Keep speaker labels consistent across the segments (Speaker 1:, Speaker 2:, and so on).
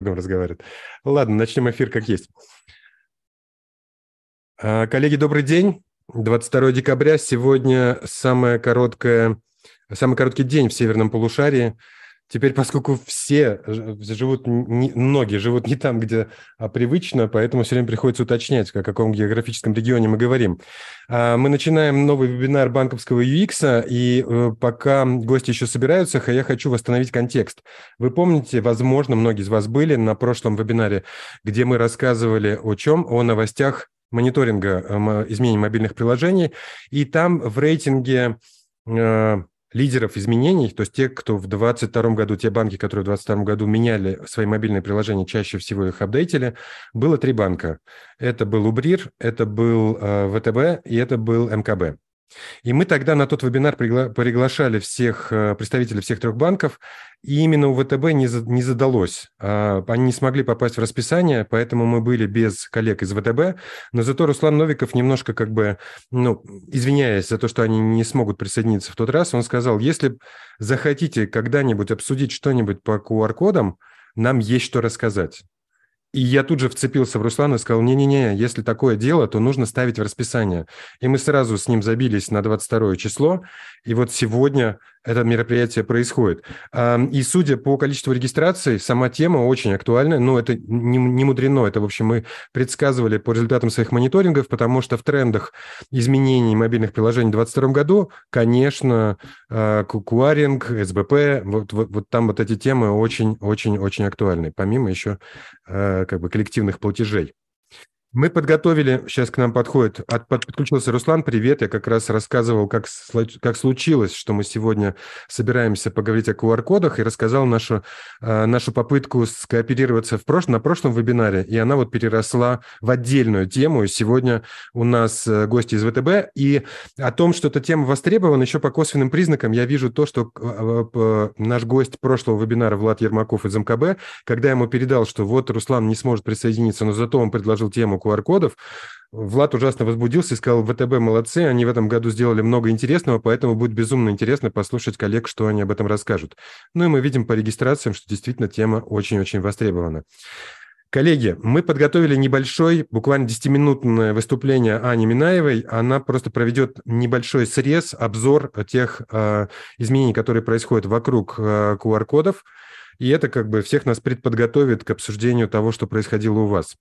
Speaker 1: разговаривает. Ладно, начнем эфир как есть. А, коллеги, добрый день. 22 декабря. Сегодня самая короткая, самый короткий день в северном полушарии – Теперь, поскольку все живут, не, многие живут не там, где а, привычно, поэтому все время приходится уточнять, о каком географическом регионе мы говорим. А, мы начинаем новый вебинар банковского UX, и э, пока гости еще собираются, я хочу восстановить контекст. Вы помните, возможно, многие из вас были на прошлом вебинаре, где мы рассказывали о чем? О новостях мониторинга э, изменений мобильных приложений, и там в рейтинге э, лидеров изменений, то есть те, кто в 2022 году, те банки, которые в 2022 году меняли свои мобильные приложения, чаще всего их апдейтили, было три банка. Это был Убрир, это был э, ВТБ и это был МКБ. И мы тогда на тот вебинар пригла- приглашали всех э, представителей всех трех банков, и именно у ВТБ не, за- не задалось. А, они не смогли попасть в расписание, поэтому мы были без коллег из ВТБ. Но зато Руслан Новиков немножко как бы, ну, извиняясь за то, что они не смогут присоединиться в тот раз, он сказал, если захотите когда-нибудь обсудить что-нибудь по QR-кодам, нам есть что рассказать. И я тут же вцепился в Руслана и сказал, не-не-не, если такое дело, то нужно ставить в расписание. И мы сразу с ним забились на 22 число, и вот сегодня это мероприятие происходит. И судя по количеству регистраций, сама тема очень актуальна, но это не, не мудрено, это, в общем, мы предсказывали по результатам своих мониторингов, потому что в трендах изменений мобильных приложений в 2022 году, конечно, а, куаринг, СБП, вот, вот, вот там вот эти темы очень-очень-очень актуальны, помимо еще а, как бы коллективных платежей. Мы подготовили, сейчас к нам подходит, от, подключился Руслан, привет, я как раз рассказывал, как, как случилось, что мы сегодня собираемся поговорить о QR-кодах и рассказал нашу, э, нашу попытку скооперироваться в прош... на прошлом вебинаре, и она вот переросла в отдельную тему, и сегодня у нас э, гости из ВТБ, и о том, что эта тема востребована, еще по косвенным признакам я вижу то, что э, наш гость прошлого вебинара Влад Ермаков из МКБ, когда я ему передал, что вот Руслан не сможет присоединиться, но зато он предложил тему QR-кодов. Влад ужасно возбудился и сказал, ВТБ молодцы, они в этом году сделали много интересного, поэтому будет безумно интересно послушать коллег, что они об этом расскажут. Ну и мы видим по регистрациям, что действительно тема очень-очень востребована. Коллеги, мы подготовили небольшой, буквально 10-минутное выступление Ани Минаевой. Она просто проведет небольшой срез, обзор тех э, изменений, которые происходят вокруг э, QR-кодов. И это как бы всех нас предподготовит к обсуждению того, что происходило у вас.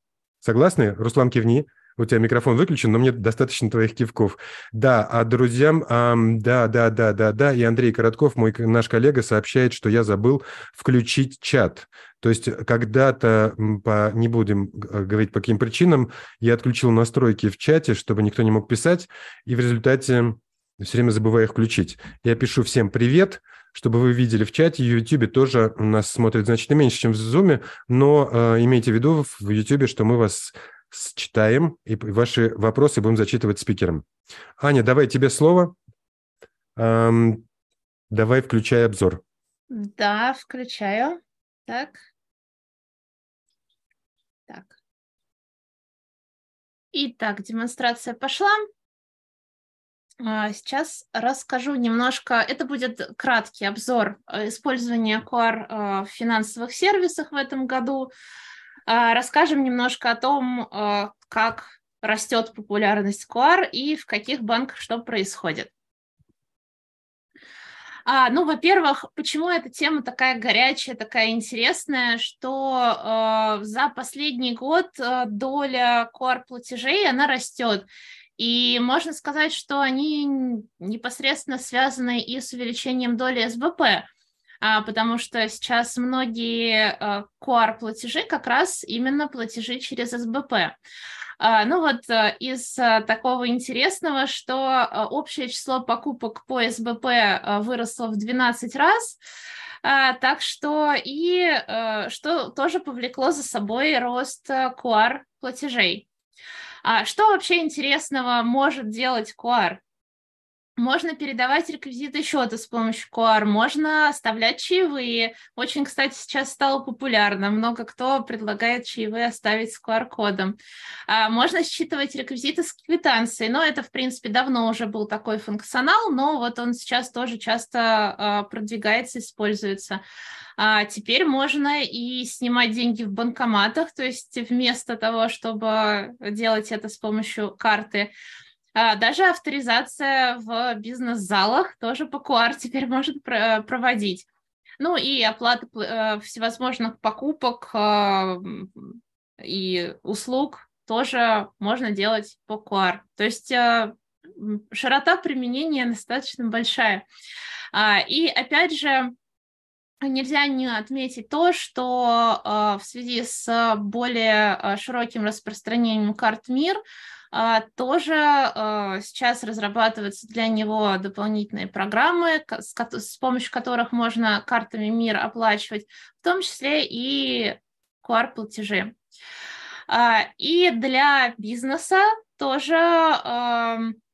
Speaker 1: Согласны? Руслан, кивни. У тебя микрофон выключен, но мне достаточно твоих кивков. Да, а друзьям, эм, да, да, да, да, да. И Андрей Коротков, мой наш коллега, сообщает, что я забыл включить чат. То есть когда-то, по, не будем э, говорить по каким причинам, я отключил настройки в чате, чтобы никто не мог писать, и в результате все время забываю их включить. Я пишу всем привет, чтобы вы видели в чате, в YouTube тоже нас смотрит значительно меньше, чем в Zoom, но э, имейте в виду в YouTube, что мы вас читаем, и ваши вопросы будем зачитывать спикером. Аня, давай тебе слово. Эм, давай включай обзор.
Speaker 2: Да, включаю. Так. Так. Итак, демонстрация пошла. А, сейчас расскажу немножко, это будет краткий обзор э, использования QR э, в финансовых сервисах в этом году. А, расскажем немножко о том, э, как растет популярность QR и в каких банках что происходит. А, ну, во-первых, почему эта тема такая горячая, такая интересная, что э, за последний год доля QR-платежей, она растет. И можно сказать, что они непосредственно связаны и с увеличением доли СБП, а, потому что сейчас многие QR-платежи а, как раз именно платежи через СБП. А, ну вот из такого интересного, что общее число покупок по СБП выросло в 12 раз, так что и что тоже повлекло за собой рост QR-платежей. А что вообще интересного может делать QR? Можно передавать реквизиты счета с помощью QR, можно оставлять чаевые. Очень, кстати, сейчас стало популярно. Много кто предлагает чаевые оставить с QR-кодом. А, можно считывать реквизиты с квитанцией. Но это, в принципе, давно уже был такой функционал, но вот он сейчас тоже часто а, продвигается, используется. А теперь можно и снимать деньги в банкоматах, то есть вместо того, чтобы делать это с помощью карты, даже авторизация в бизнес-залах тоже по QR теперь может проводить. Ну и оплата э, всевозможных покупок а, и услуг тоже можно делать по QR. То есть а, широта применения достаточно большая. И опять же, нельзя не отметить то, что в связи с более широким распространением карт МИР а, тоже а, сейчас разрабатываются для него дополнительные программы, с помощью которых можно картами МИР оплачивать, в том числе и QR-платежи. А, и для бизнеса тоже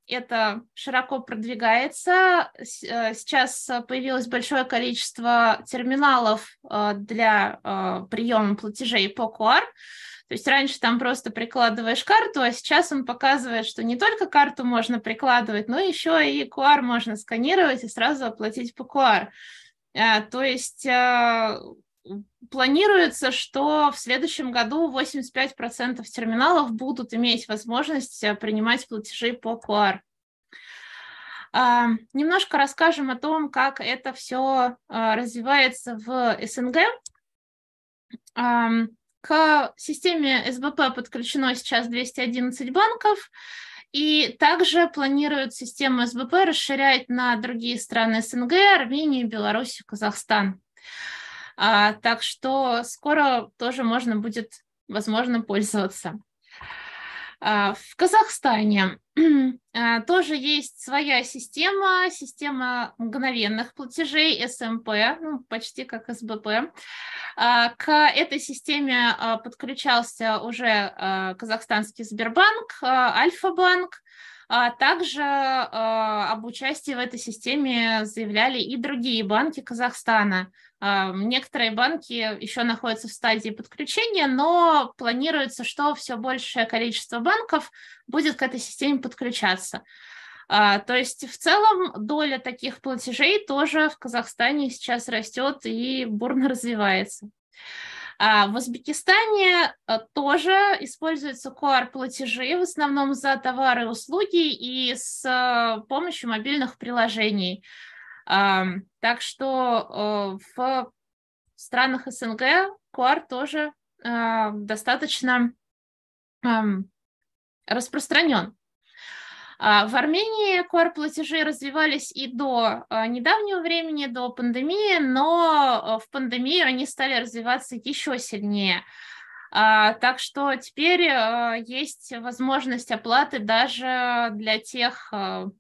Speaker 2: это широко продвигается. Сейчас появилось большое количество терминалов для приема платежей по QR. То есть раньше там просто прикладываешь карту, а сейчас он показывает, что не только карту можно прикладывать, но еще и QR можно сканировать и сразу оплатить по QR. А, то есть а, планируется, что в следующем году 85% терминалов будут иметь возможность а, принимать платежи по QR. Немножко расскажем о том, как это все развивается в СНГ. К системе СБП подключено сейчас 211 банков, и также планируют систему СБП расширять на другие страны СНГ, Армению, Беларусь, Казахстан. А, так что скоро тоже можно будет, возможно, пользоваться. А, в Казахстане а, тоже есть своя система, система мгновенных платежей СМП, ну, почти как СБП. А, к этой системе подключался уже казахстанский Сбербанк, Альфа-банк, а также об участии в этой системе заявляли и другие банки Казахстана. Некоторые банки еще находятся в стадии подключения, но планируется, что все большее количество банков будет к этой системе подключаться. А, то есть в целом доля таких платежей тоже в Казахстане сейчас растет и бурно развивается. А в Узбекистане тоже используются QR-платежи, в основном за товары и услуги и с помощью мобильных приложений. Так что э, в странах СНГ QR тоже э, достаточно распространен. А в Армении QR-платежи развивались и до э, недавнего времени, до пандемии, но в пандемию они стали развиваться еще сильнее. А, так что теперь есть возможность оплаты даже для тех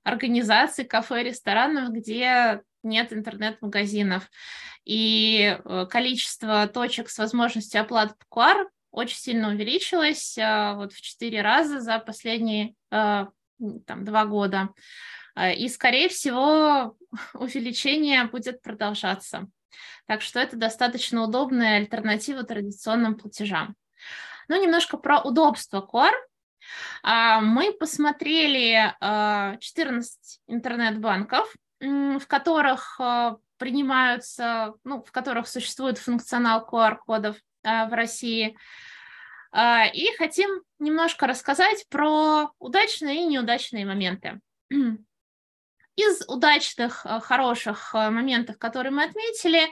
Speaker 2: организаций, кафе, ресторанов, где нет интернет-магазинов. И э, количество точек с возможностью оплаты по QR очень сильно увеличилось вот в 4 раза за последние там, два года. И, скорее всего, увеличение будет продолжаться. Так что это достаточно удобная альтернатива традиционным платежам. Ну, немножко про удобство QR. А, мы посмотрели 14 интернет-банков, в которых а, принимаются, ну, в которых существует функционал QR-кодов а, в России. А, и хотим немножко рассказать про удачные и неудачные моменты. Из удачных, хороших моментов, которые мы отметили,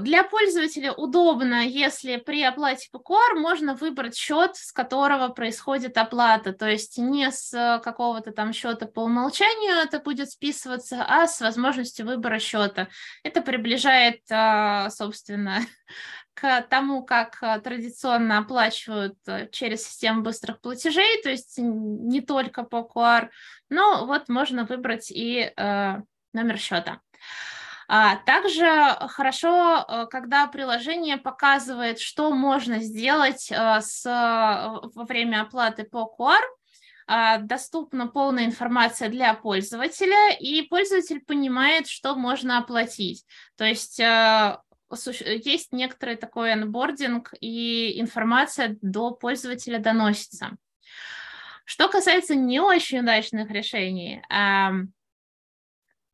Speaker 2: для пользователя удобно, если при оплате QR можно выбрать счет, с которого происходит оплата, то есть не с какого-то там счета по умолчанию это будет списываться, а с возможностью выбора счета. Это приближает, а, собственно, к тому, как традиционно оплачивают через систему быстрых платежей, то есть не только по QR, но вот можно выбрать и э, номер счета. А также хорошо, э, когда приложение показывает, что можно сделать э, с, во время оплаты по QR, а, доступна полная информация для пользователя, и пользователь понимает, что можно оплатить. То есть есть некоторый такой анбординг, и информация до пользователя доносится. Что касается не очень удачных решений,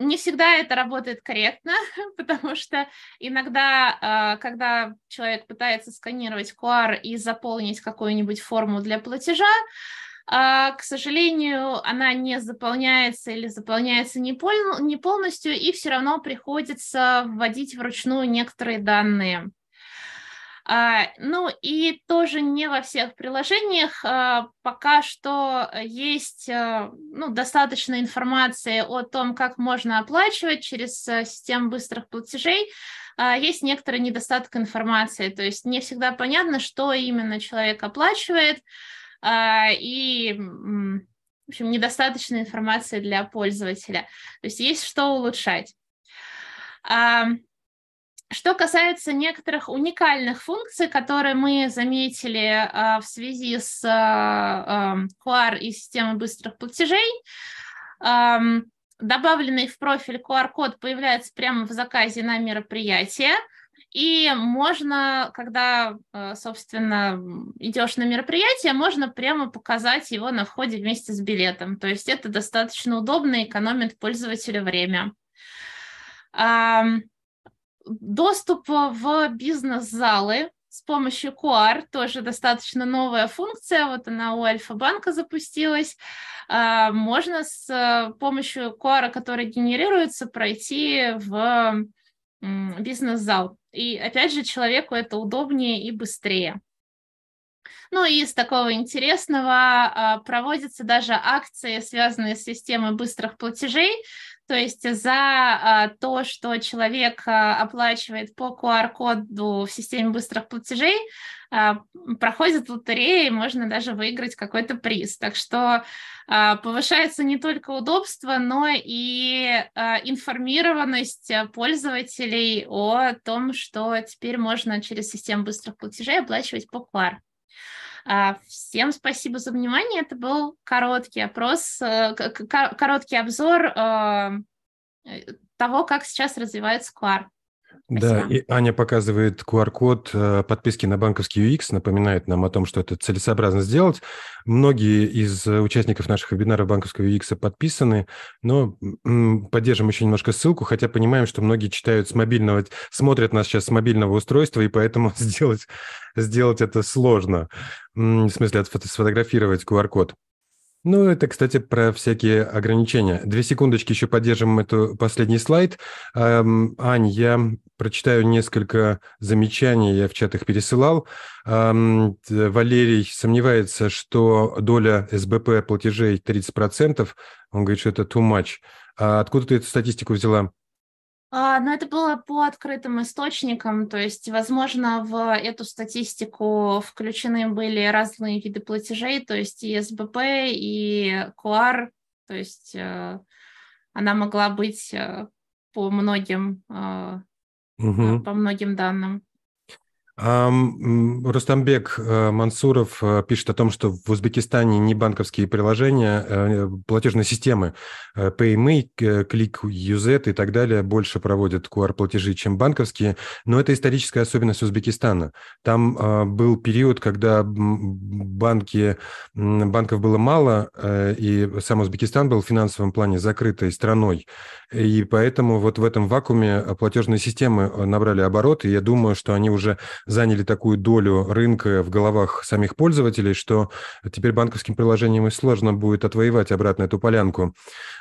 Speaker 2: не всегда это работает корректно, потому что иногда, а, когда человек пытается сканировать QR и заполнить какую-нибудь форму для платежа, а, к сожалению, она не заполняется или заполняется не, пол, не полностью, и все равно приходится вводить вручную некоторые данные. А, ну и тоже не во всех приложениях а, пока что есть а, ну, достаточно информации о том, как можно оплачивать через систему быстрых платежей. Есть некоторый недостаток информации, то есть не всегда понятно, что именно человек оплачивает, и в общем, недостаточно информации для пользователя. То есть есть что улучшать. Что касается некоторых уникальных функций, которые мы заметили э, в связи с э, э, QR и системой быстрых платежей, э, добавленный в профиль QR-код появляется прямо в заказе на мероприятие, и можно, когда, э, собственно, идешь на мероприятие, можно прямо показать его на входе вместе с билетом. То есть это достаточно удобно и экономит пользователю время. Доступ в бизнес-залы с помощью QR тоже достаточно новая функция. Вот она у Альфа-банка запустилась. А, можно с помощью QR, который генерируется, пройти в бизнес-зал. И опять же, человеку это удобнее и быстрее. Ну и из такого интересного а, проводятся даже акции, связанные с системой быстрых платежей. То есть за а, то, что человек а, оплачивает по QR-коду в системе быстрых платежей, проходит лотерея, и можно даже выиграть какой-то приз. Так что повышается не только удобство, но и информированность пользователей о том, что теперь можно через систему быстрых платежей оплачивать по QR. А, всем спасибо за внимание. Это был короткий опрос, э, короткий обзор э, того, как сейчас развивается QR.
Speaker 1: Да, и Аня показывает QR-код э, подписки на банковский UX, напоминает нам о том, что это целесообразно сделать. Многие из участников наших вебинаров банковского UX подписаны, но поддержим еще немножко ссылку, хотя понимаем, что многие читают с мобильного, смотрят нас сейчас с мобильного устройства, и поэтому сделать, сделать это сложно. В смысле, сфотографировать QR-код. Ну, это, кстати, про всякие ограничения. Две секундочки еще поддержим эту последний слайд. Ань, я прочитаю несколько замечаний, я в чат их пересылал. Валерий сомневается, что доля СБП платежей 30%. Он говорит, что это too much. А откуда ты эту статистику взяла?
Speaker 2: А, но это было по открытым источникам, то есть, возможно, в эту статистику включены были разные виды платежей, то есть и СБП, и QR, то есть э, она могла быть э, по многим, угу. по многим данным.
Speaker 1: Рустамбек э, Мансуров э, пишет о том, что в Узбекистане не банковские приложения, э, платежные системы PayMe, ClickUZ и так далее больше проводят QR-платежи, чем банковские, но это историческая особенность Узбекистана. Там был период, когда банки, банков было мало, и сам Узбекистан был в финансовом плане закрытой страной, и поэтому вот в этом вакууме платежные системы набрали обороты, я думаю, что они уже заняли такую долю рынка в головах самих пользователей, что теперь банковским приложениям и сложно будет отвоевать обратно эту полянку.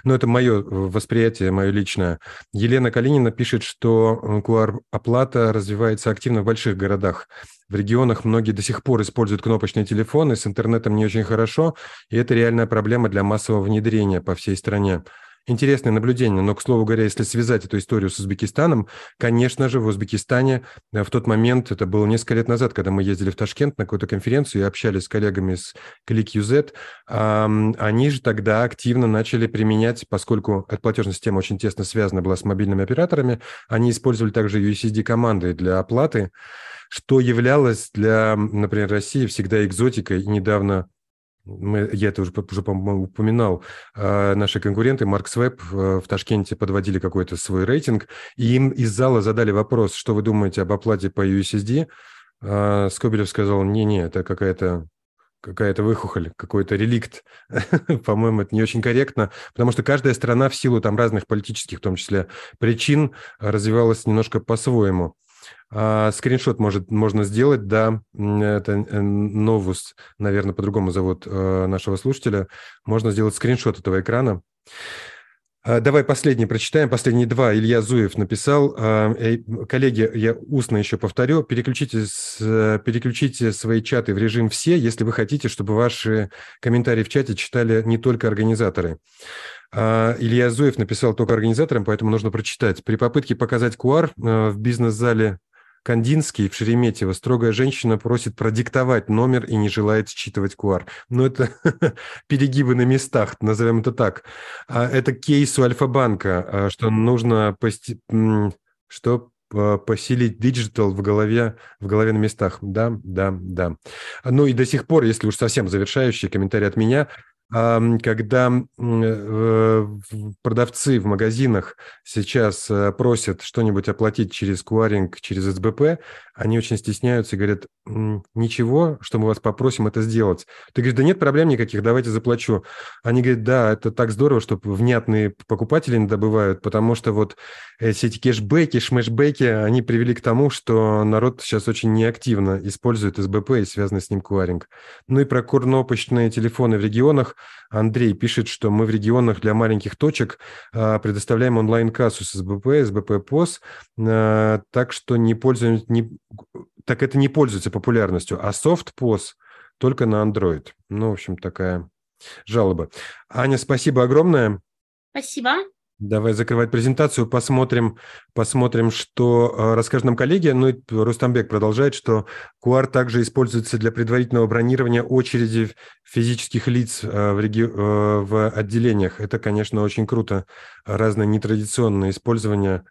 Speaker 1: Но это мое восприятие, мое личное. Елена Калинина пишет, что QR-оплата развивается активно в больших городах. В регионах многие до сих пор используют кнопочные телефоны, с интернетом не очень хорошо, и это реальная проблема для массового внедрения по всей стране. Интересное наблюдение, но, к слову говоря, если связать эту историю с Узбекистаном, конечно же, в Узбекистане э, в тот момент, это было несколько лет назад, когда мы ездили в Ташкент на какую-то конференцию и общались с коллегами с ClickUZ, они же тогда активно начали применять, поскольку эта платежная система очень тесно связана была с мобильными операторами, они использовали также USSD-команды для оплаты, что являлось для, например, России всегда экзотикой. И недавно мы, я это уже, уже по-моему, упоминал, э, наши конкуренты, Марк Свеб э, в Ташкенте подводили какой-то свой рейтинг, и им из зала задали вопрос, что вы думаете об оплате по USSD. Э, Скобелев сказал, не-не, это какая-то какая-то выхухоль, какой-то реликт. По-моему, это не очень корректно, потому что каждая страна в силу там разных политических, в том числе, причин развивалась немножко по-своему. А, скриншот может, можно сделать, да, это э, Новус, наверное, по-другому зовут э, нашего слушателя. Можно сделать скриншот этого экрана. А, давай последний прочитаем, последние два. Илья Зуев написал. А, коллеги, я устно еще повторю, переключите, переключите свои чаты в режим «все», если вы хотите, чтобы ваши комментарии в чате читали не только организаторы. Илья Зуев написал только организаторам, поэтому нужно прочитать. При попытке показать QR э, в бизнес-зале Кандинский в Шереметьево. Строгая женщина просит продиктовать номер и не желает считывать QR. Но это перегибы на местах, назовем это так. А это кейс у Альфа-банка, а, что нужно пости... что а, поселить digital в голове, в голове на местах. Да, да, да. Ну и до сих пор, если уж совсем завершающий комментарий от меня – когда э, продавцы в магазинах сейчас э, просят что-нибудь оплатить через куаринг, через СБП, они очень стесняются и говорят, ничего, что мы вас попросим это сделать. Ты говоришь, да нет проблем никаких, давайте заплачу. Они говорят, да, это так здорово, что внятные покупатели не добывают, потому что вот все эти кэшбэки, шмэшбэки, они привели к тому, что народ сейчас очень неактивно использует СБП и связанный с ним куаринг. Ну и про курнопочные телефоны в регионах. Андрей пишет, что мы в регионах для маленьких точек а, предоставляем онлайн-кассу с СБП, СБП ПОС, а, так что не пользуемся, не, так это не пользуется популярностью, а софт POS только на Android. Ну, в общем, такая жалоба. Аня, спасибо огромное.
Speaker 2: Спасибо.
Speaker 1: Давай закрывать презентацию, посмотрим, посмотрим, что э, расскажет нам коллеги. Ну и Рустамбек продолжает, что QR также используется для предварительного бронирования очереди физических лиц э, в, реги... Э, в отделениях. Это, конечно, очень круто. Разное нетрадиционное использование.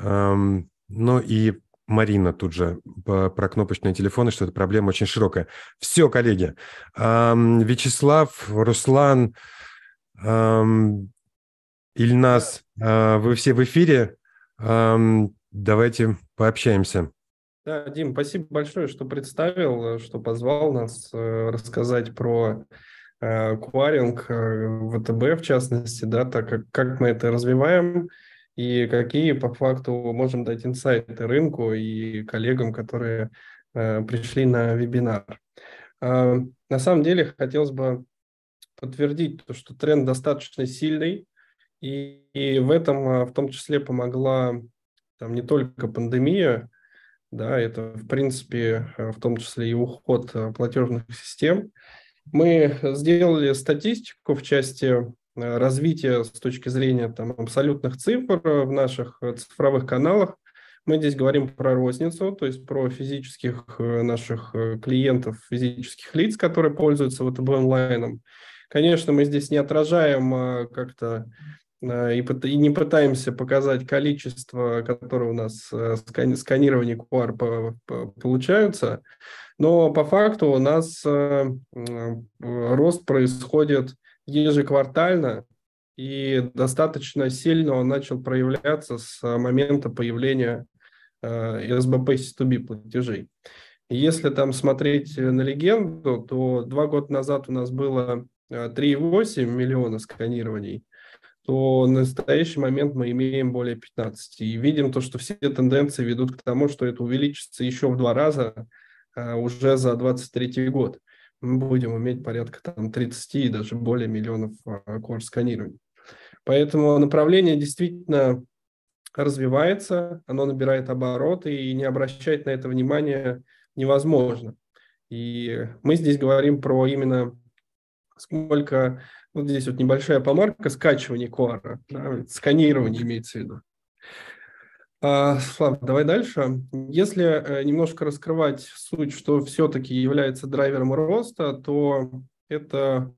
Speaker 1: Эм, ну и Марина тут же про кнопочные телефоны, что эта проблема очень широкая. Все, коллеги. Эм, Вячеслав, Руслан, эм, Ильнас, а, вы все в эфире. Давайте пообщаемся.
Speaker 3: Да, Дим, спасибо большое, что представил, что позвал нас э, рассказать про э, кваринг э, ВТБ, в частности, да, так как, как мы это развиваем и какие по факту можем дать инсайты рынку и коллегам, которые пришли на вебинар. А, на самом деле хотелось бы подтвердить то, что тренд достаточно сильный, и, и в этом а, в том числе помогла там не только пандемия, да, это в принципе а, в том числе и уход а, платежных систем. Мы сделали статистику в части развития с точки зрения там, абсолютных цифр в наших цифровых каналах. Мы здесь говорим про розницу, то есть про физических наших клиентов, физических лиц, которые пользуются ВТБ онлайном. Конечно, мы здесь не отражаем как-то и, и не пытаемся показать количество, которое у нас э, сканирование QR получаются, но по факту у нас э, рост происходит ежеквартально, и достаточно сильно он начал проявляться с момента появления СБП C2B платежей. Если там смотреть на легенду, то два года назад у нас было 3,8 миллиона сканирований – то на настоящий момент мы имеем более 15. И видим то, что все тенденции ведут к тому, что это увеличится еще в два раза а, уже за 2023 год. Мы будем иметь порядка там, 30 и даже более миллионов а, кор сканирований. Поэтому направление действительно развивается, оно набирает обороты, и не обращать на это внимания невозможно. И мы здесь говорим про именно сколько вот здесь вот небольшая помарка скачивания QR, да, сканирование имеется в виду. А, Слав, давай дальше. Если э, немножко раскрывать суть, что все-таки является драйвером роста, то это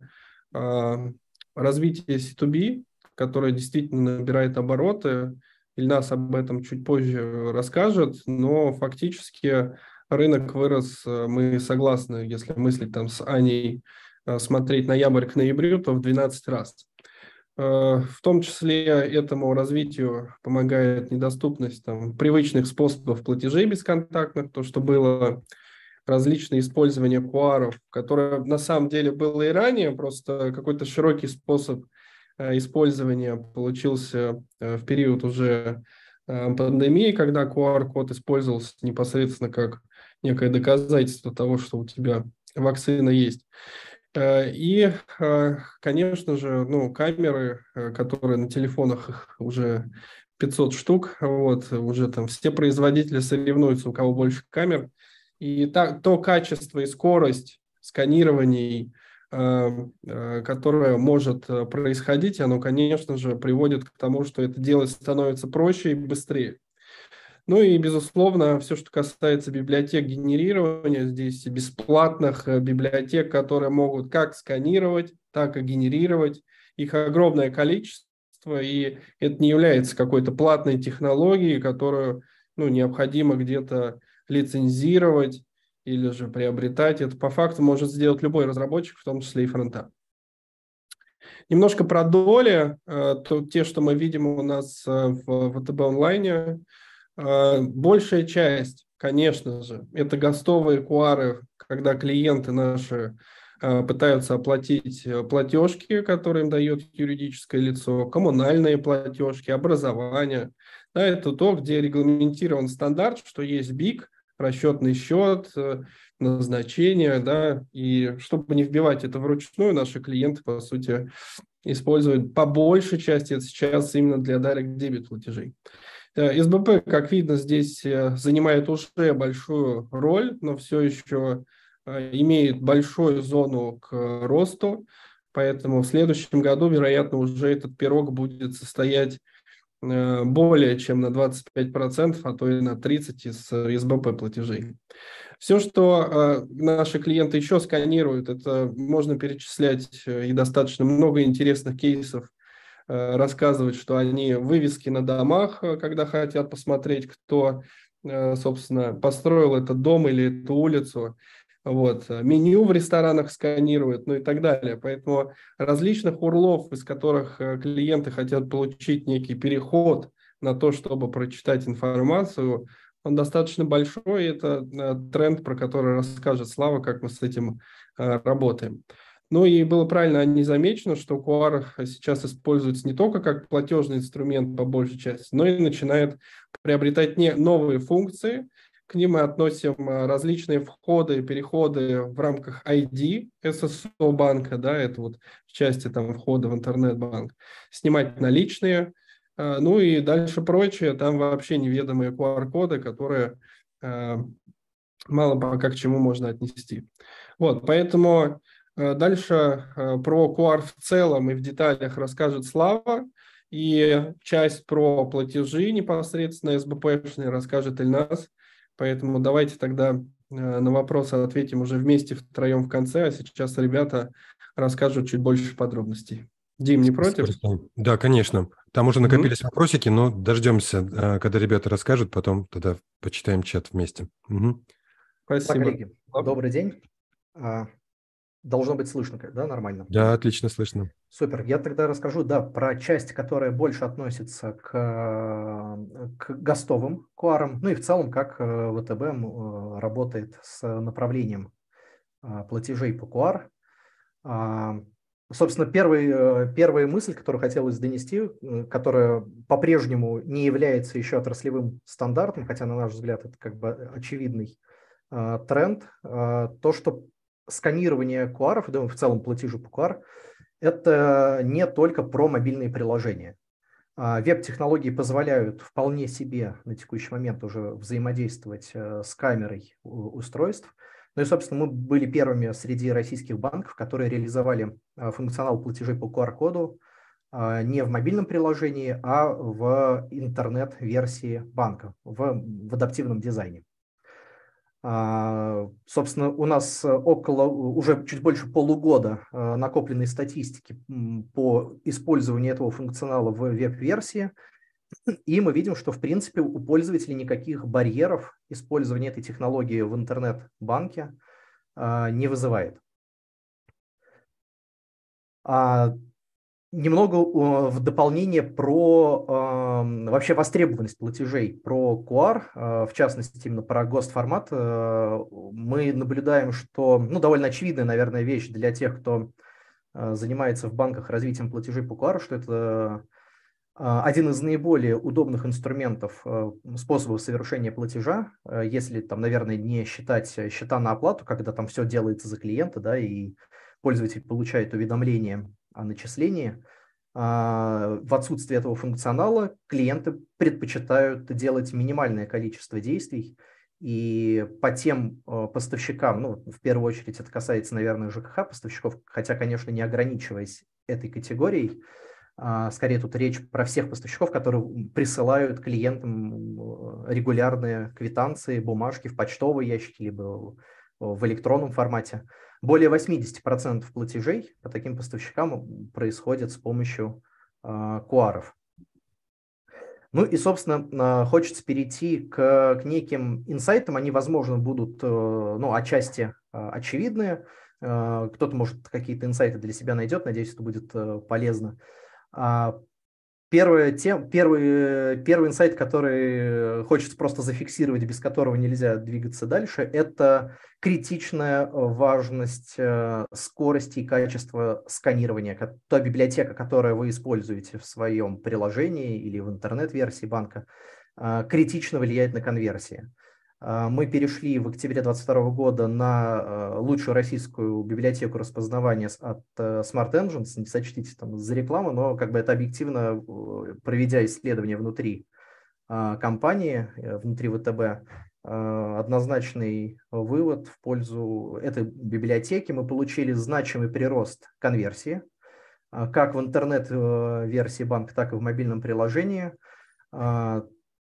Speaker 3: а, развитие C2B, которое действительно набирает обороты. Ильнас об этом чуть позже расскажет, но фактически рынок вырос, э, мы согласны, если мыслить там с Аней, смотреть ноябрь к ноябрю, то в 12 раз. В том числе этому развитию помогает недоступность там, привычных способов платежей бесконтактных, то, что было различные использования QR, которое на самом деле было и ранее, просто какой-то широкий способ использования получился в период уже пандемии, когда QR-код использовался непосредственно как некое доказательство того, что у тебя вакцина есть. Э, и, э, конечно же, ну, камеры, э, которые на телефонах уже 500 штук, вот, уже там все производители соревнуются, у кого больше камер. И та, то качество и скорость сканирований, которое может происходить, оно, конечно же, приводит к тому, что это делать становится проще и быстрее. Ну и, безусловно, все, что касается библиотек генерирования, здесь бесплатных э, библиотек, которые могут как сканировать, так и генерировать. Их огромное количество, и это не является какой-то платной технологией, которую ну, необходимо где-то лицензировать или же приобретать. Это по факту может сделать любой разработчик, в том числе и фронта. Немножко про доли. Э, то, те, что мы видим у нас э, в ВТБ онлайне, большая часть, конечно же, это гостовые куары, когда клиенты наши а, пытаются оплатить э, платежки, которые им дает юридическое лицо, коммунальные платежки, образование. Да, это то, где регламентирован стандарт, что есть БИК, расчетный счет, э, назначение, да, и чтобы не вбивать это вручную, наши клиенты, по сути, используют по большей части это сейчас именно для direct дебет платежей. Э, СБП, как видно, здесь э, занимает уже большую роль, но все еще э, имеет большую зону к росту, поэтому в следующем году, вероятно, уже этот пирог будет состоять более чем на 25%, а то и на 30% из СБП платежей. Все, что наши клиенты еще сканируют, это можно перечислять и достаточно много интересных кейсов рассказывать, что они вывески на домах, э, когда хотят посмотреть, кто, э, собственно, построил этот дом или эту улицу. Вот. Меню в ресторанах сканируют, ну и так далее. Поэтому различных урлов, из которых клиенты хотят получить некий переход на то, чтобы прочитать информацию, он достаточно большой, и это тренд, про который расскажет Слава, как мы с этим работаем. Ну и было правильно не замечено, что QR сейчас используется не только как платежный инструмент по большей части, но и начинает приобретать не новые функции. К ним мы относим а, различные входы и переходы в рамках ID SSO банка, да, это вот в части там входа в интернет-банк, снимать наличные, а, ну и дальше прочее, там вообще неведомые QR-коды, которые а, мало пока к чему можно отнести. Вот, поэтому дальше э, про QR в целом и в деталях расскажет Слава. И часть про платежи непосредственно СБПшные расскажет Ильнас. Поэтому давайте тогда э, на вопросы ответим уже вместе втроем в конце, а сейчас ребята расскажут чуть больше подробностей. Дим, не против?
Speaker 1: Да, конечно. Там уже накопились mm-hmm. вопросики, но дождемся, когда ребята расскажут, потом тогда почитаем чат вместе.
Speaker 4: Угу. Спасибо. Да, коллеги, добрый день. Должно быть слышно, да, нормально?
Speaker 1: Да, отлично слышно.
Speaker 4: Супер. Я тогда расскажу, да, про часть, которая больше относится к, к гостовым QR, ну и в целом, как э, ВТБ э, работает с направлением э, платежей по QR. А, собственно, первый, первая мысль, которую хотелось донести, которая по-прежнему не является еще отраслевым стандартом, хотя, на наш взгляд, это как бы очевидный тренд, то, что сканирование QR, да, в целом платежи по QR, это не только про мобильные приложения. А, веб-технологии позволяют вполне себе на текущий момент уже взаимодействовать э, с камерой устройств. Ну и, собственно, мы были первыми среди российских банков, которые реализовали э, функционал платежей по QR-коду а, не в мобильном приложении, а в интернет-версии банка, в, в адаптивном дизайне. А, собственно, у нас около уже чуть больше полугода а, накопленной статистики по использованию этого функционала в веб-версии, и мы видим, что, в принципе, у пользователей никаких барьеров использования этой технологии в интернет-банке а, не вызывает. А, немного в дополнение про вообще востребованность платежей, про QR, а, в частности, именно про ГОСТ-формат, э, мы наблюдаем, что, ну, довольно очевидная, наверное, вещь для тех, кто а, занимается в банках развитием платежей по QR, что это один из наиболее удобных инструментов, способов совершения платежа, если там, наверное, не считать счета на оплату, когда там все делается за клиента, да, и пользователь получает уведомление о начислении, а, в отсутствие этого функционала клиенты предпочитают делать минимальное количество действий, и по тем а, поставщикам, ну, в первую очередь это касается, наверное, ЖКХ поставщиков, хотя, конечно, не ограничиваясь этой категорией, а, скорее тут речь про всех поставщиков, которые присылают клиентам регулярные квитанции, бумажки в почтовые ящики, либо в электронном формате. Более 80% платежей по таким поставщикам происходят с помощью э, куаров. Ну и, собственно, хочется перейти к, к неким инсайтам. Они, возможно, будут, э, ну, отчасти э, очевидные. Э, кто-то, может, какие-то инсайты для себя найдет. Надеюсь, это будет полезно. Первый, тем, первый, первый инсайт, который хочется просто зафиксировать, без которого нельзя двигаться дальше, это критичная важность э, скорости и качества сканирования. Та библиотека, которую вы используете в своем приложении или в интернет-версии банка, э, критично влияет на конверсии. А, мы перешли в октябре 2022 года на а, лучшую российскую библиотеку распознавания от э, Smart Engines. Не сочтите там за рекламу, но как бы это объективно, э, проведя исследование внутри а, компании, э, внутри ВТБ, однозначный вывод в пользу этой библиотеки. Мы получили значимый прирост конверсии, как в интернет-версии банка, так и в мобильном приложении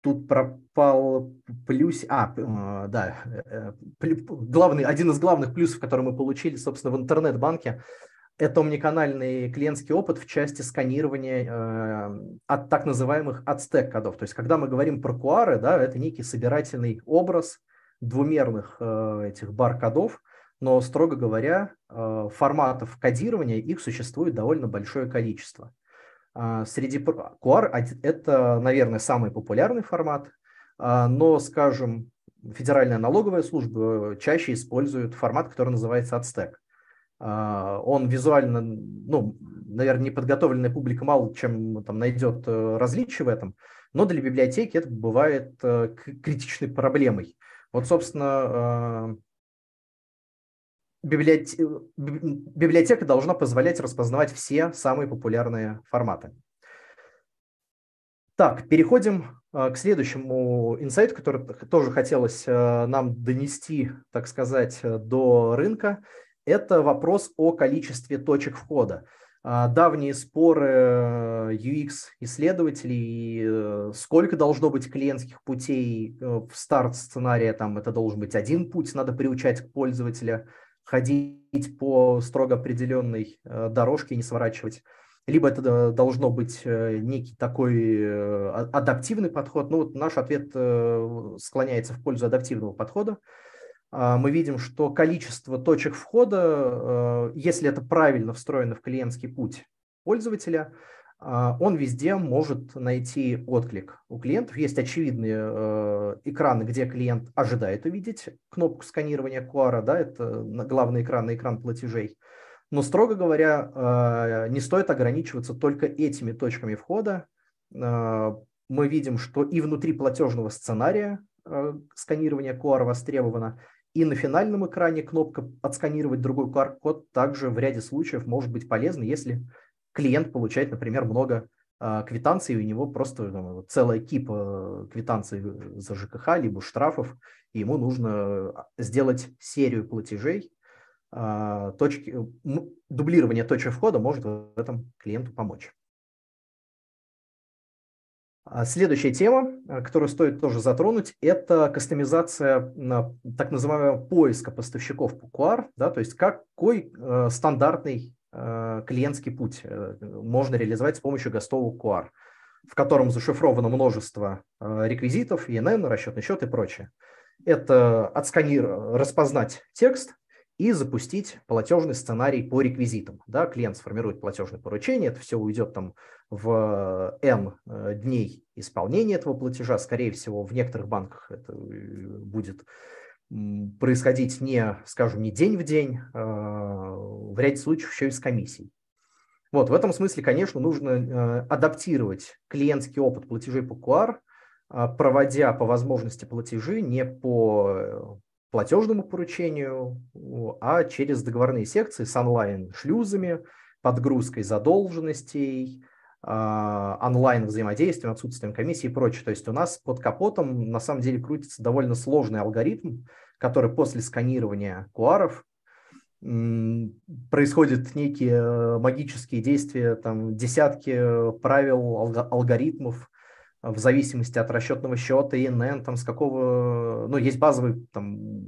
Speaker 4: тут пропал плюс... А, э, да, э, главный, один из главных плюсов, который мы получили, собственно, в интернет-банке, это омниканальный клиентский опыт в части сканирования э, от так называемых отстек кодов. То есть, когда мы говорим про QR, да, это некий собирательный образ двумерных этих бар-кодов, но, строго говоря, форматов кодирования их существует довольно большое количество. А, среди QR это, наверное, самый популярный формат, а, но, скажем, Федеральная налоговая служба чаще использует формат, который называется Ацтек. Он визуально, ну, наверное, неподготовленная публика мало чем там найдет э, различия в этом, но для библиотеки это бывает э, критичной проблемой. Вот, собственно, библиотека должна позволять распознавать все самые популярные форматы. Так, переходим а, к следующему инсайту, который тоже хотелось а, нам донести, так сказать, до рынка. Это вопрос о количестве точек входа. А, давние споры UX-исследователей, сколько должно быть клиентских путей э, в старт сценария, там это должен быть один путь, надо приучать пользователя – ходить по строго определенной э, дорожке, не сворачивать. Либо это должно быть э, некий такой э, адаптивный подход. Ну, вот наш ответ склоняется в пользу адаптивного подхода. А, мы видим, что количество точек входа, если это правильно встроено в клиентский путь пользователя, а, он везде может найти отклик. У клиентов есть очевидные э, экраны, где клиент ожидает увидеть кнопку сканирования QR, да, это главный экран на экран платежей. Но, строго говоря, э, не стоит ограничиваться только этими точками входа. Э, мы видим, что и внутри платежного сценария сканирование QR востребовано, и на финальном экране кнопка «Отсканировать другой QR-код» также в ряде случаев может быть полезна, если клиент получает, например, много а, квитанций, у него просто ну, целая кипа квитанций за ЖКХ, либо штрафов, и ему нужно сделать серию платежей, а, точки, дублирование точек входа может в этом клиенту помочь. А следующая тема, которую стоит тоже затронуть, это кастомизация так называемого поиска поставщиков по QR, да, то есть какой э, стандартный Э, клиентский путь э, можно реализовать с помощью гостового QR, в котором зашифровано множество э, реквизитов, ИНН, расчетный счет и прочее. Это отсканировать, распознать текст и запустить платежный сценарий по реквизитам. Да, клиент сформирует платежное поручение, это все уйдет там в N дней исполнения этого платежа. Скорее всего, в некоторых банках это будет происходить не, скажем, не день в день, а в ряде случаев еще и с комиссией. Вот, в этом смысле, конечно, нужно э, адаптировать клиентский опыт платежей по QR, а, проводя по возможности платежи не по э, платежному поручению, а через договорные секции с онлайн-шлюзами, подгрузкой задолженностей, а, онлайн-взаимодействием, отсутствием комиссии и прочее. То есть у нас под капотом на самом деле крутится довольно сложный алгоритм, который после сканирования QR происходят некие магические действия, там десятки правил, алгоритмов в зависимости от расчетного счета, ИНН, там с какого, ну, есть базовый там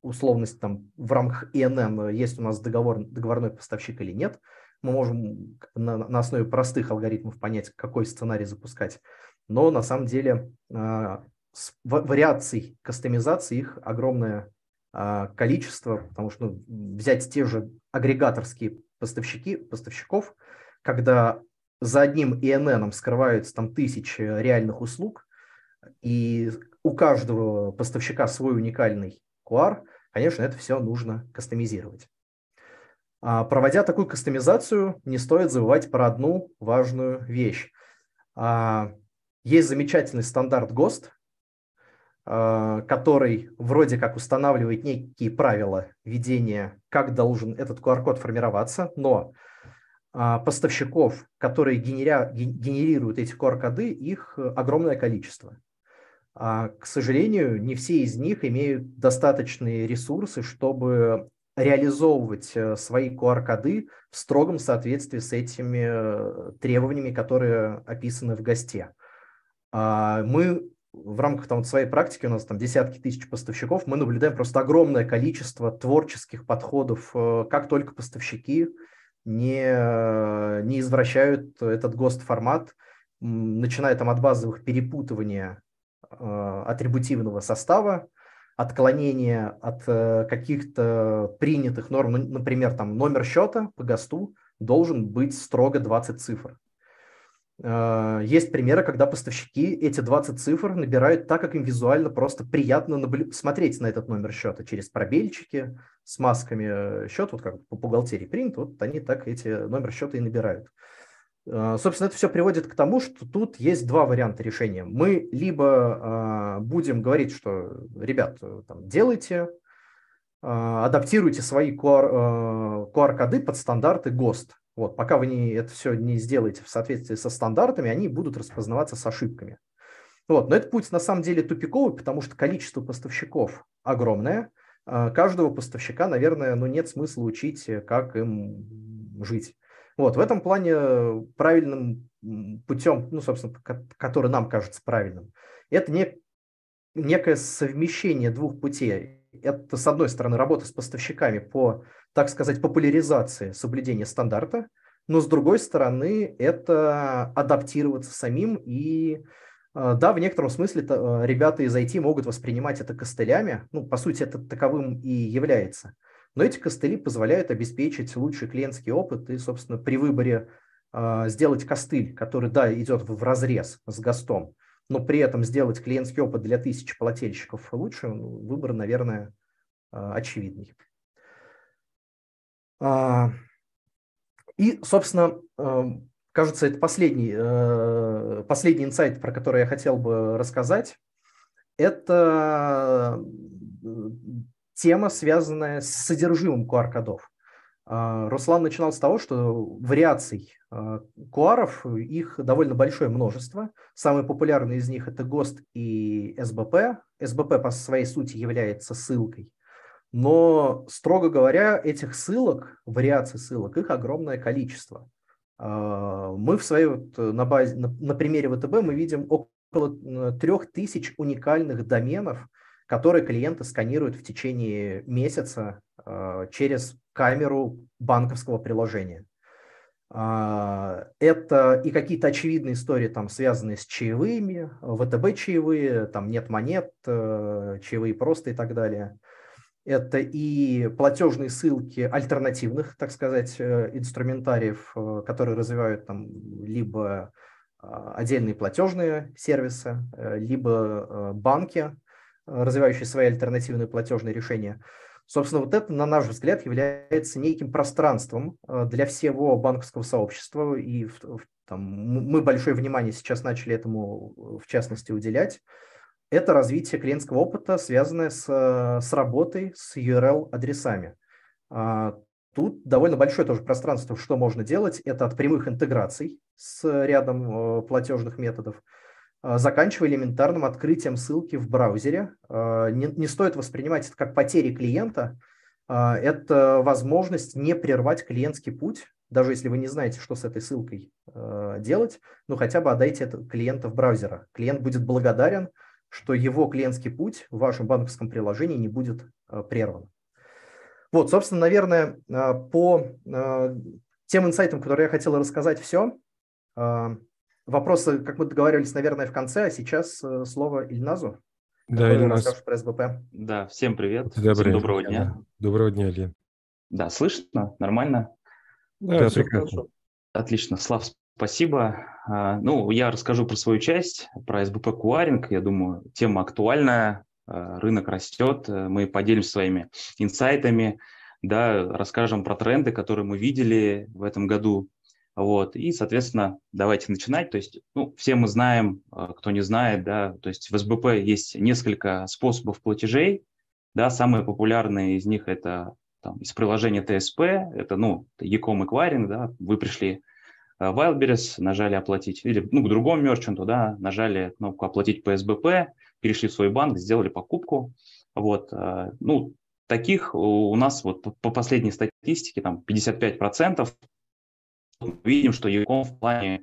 Speaker 4: условность там в рамках ИНН, есть у нас договор, договорной поставщик или нет – мы можем на, на основе простых алгоритмов понять, какой сценарий запускать. Но на самом деле а, вариаций кастомизации их огромное а, количество, потому что ну, взять те же агрегаторские поставщики, поставщиков, когда за одним ИНН скрываются там тысячи реальных услуг, и у каждого поставщика свой уникальный QR, конечно, это все нужно кастомизировать. А, проводя такую кастомизацию, не стоит забывать про одну важную вещь. А, есть замечательный стандарт ГОСТ, а, который вроде как устанавливает некие правила ведения, как должен этот QR-код формироваться, но поставщиков, которые генеря, генерируют эти QR-коды, их огромное количество. К сожалению, не все из них имеют достаточные ресурсы, чтобы реализовывать э, свои QR-коды в строгом соответствии с этими э, требованиями, которые описаны в ГОСТе. А, мы в рамках там, своей практики, у нас там десятки тысяч поставщиков, мы наблюдаем просто огромное количество творческих подходов, э, как только поставщики не, не извращают этот ГОСТ-формат, начиная там от базовых перепутывания атрибутивного состава, отклонение от э, каких-то принятых норм, ну, например, там номер счета по ГОСТу должен быть строго 20 цифр. Э, есть примеры, когда поставщики эти 20 цифр набирают так, как им визуально просто приятно наблю- смотреть на этот номер счета через пробельчики с масками счет, вот как по бухгалтерии принято, вот они так эти номер счета и набирают. Собственно, это все приводит к тому, что тут есть два варианта решения. Мы либо э, будем говорить, что, ребят, там, делайте, э, адаптируйте свои QR, QR-коды под стандарты ГОСТ. Вот, пока вы не, это все не сделаете в соответствии со стандартами, они будут распознаваться с ошибками. Вот, но этот путь на самом деле тупиковый, потому что количество поставщиков огромное. Каждого поставщика, наверное, ну, нет смысла учить, как им жить. Вот, в этом плане правильным путем, ну, собственно, который нам кажется правильным, это не, некое совмещение двух путей. Это, с одной стороны, работа с поставщиками по, так сказать, популяризации соблюдения стандарта, но с другой стороны, это адаптироваться самим и э, да, в некотором смысле э, ребята из IT могут воспринимать это костылями, ну, по сути, это таковым и является – но эти костыли позволяют обеспечить лучший клиентский опыт и, собственно, при выборе э, сделать костыль, который, да, идет в разрез с ГОСТом, но при этом сделать клиентский опыт для тысяч плательщиков лучше, ну, выбор, наверное, э, очевидный. А, и, собственно, кажется, это последний, э, последний инсайт, про который я хотел бы рассказать. Это тема, связанная с содержимым QR-кодов. А, Руслан начинал с того, что вариаций а, их довольно большое множество. Самые популярные из них это ГОСТ и СБП. СБП по своей сути является ссылкой. Но, строго говоря, этих ссылок, вариаций ссылок, их огромное количество. А, мы в своей, вот, на, базе, на, на примере ВТБ мы видим около трех тысяч уникальных доменов, которые клиенты сканируют в течение месяца э, через камеру банковского приложения. Э, это и какие-то очевидные истории, там, связанные с чаевыми, ВТБ чаевые, там нет монет, э, чаевые просто и так далее. это и платежные ссылки альтернативных, так сказать, инструментариев, которые развивают там либо отдельные платежные сервисы, либо банки, развивающие свои альтернативные платежные решения. Собственно, вот это, на наш взгляд, является неким пространством для всего банковского сообщества, и там, мы большое внимание сейчас начали этому, в частности, уделять это развитие клиентского опыта, связанное с, с работой с URL-адресами. А, тут довольно большое тоже пространство, что можно делать. Это от прямых интеграций с рядом э, платежных методов, заканчивая элементарным открытием ссылки в браузере. А, не, не стоит воспринимать это как потери клиента. Это возможность не прервать клиентский путь, даже если вы не знаете, что с этой ссылкой э, делать, ну хотя бы отдайте это клиента в браузера. Клиент будет благодарен, что его клиентский путь в вашем банковском приложении не будет э, прерван. Вот, собственно, наверное, э, по э, тем инсайтам, которые я хотел рассказать, все. Вопросы, как мы договаривались, наверное, в конце, а сейчас слово Ильназу.
Speaker 1: Да, Ильназ.
Speaker 5: про СБП. Да, всем привет.
Speaker 1: Добрый.
Speaker 5: Всем доброго дня.
Speaker 1: Доброго дня, Илья.
Speaker 5: Да, слышно? Нормально?
Speaker 1: Да, да прекрасно.
Speaker 5: Отлично. Слав, Спасибо. А, ну, я расскажу про свою часть, про СБП Куаринг. Я думаю, тема актуальная, а, рынок растет, мы поделимся своими инсайтами, да, расскажем про тренды, которые мы видели в этом году. Вот. И, соответственно, давайте начинать. То есть, ну, все мы знаем, а, кто не знает, да, то есть в СБП есть несколько способов платежей. Да, самые популярные из них это там, из приложения ТСП, это, ну, Ecom Acquiring, да, вы пришли Э, Wildberries, нажали «Оплатить», или ну, к другому мерчанту, да, нажали кнопку «Оплатить по СБП», перешли в свой банк, сделали покупку. Вот, э, ну, таких у нас вот по последней статистике там 55%. Видим, что Яком в плане,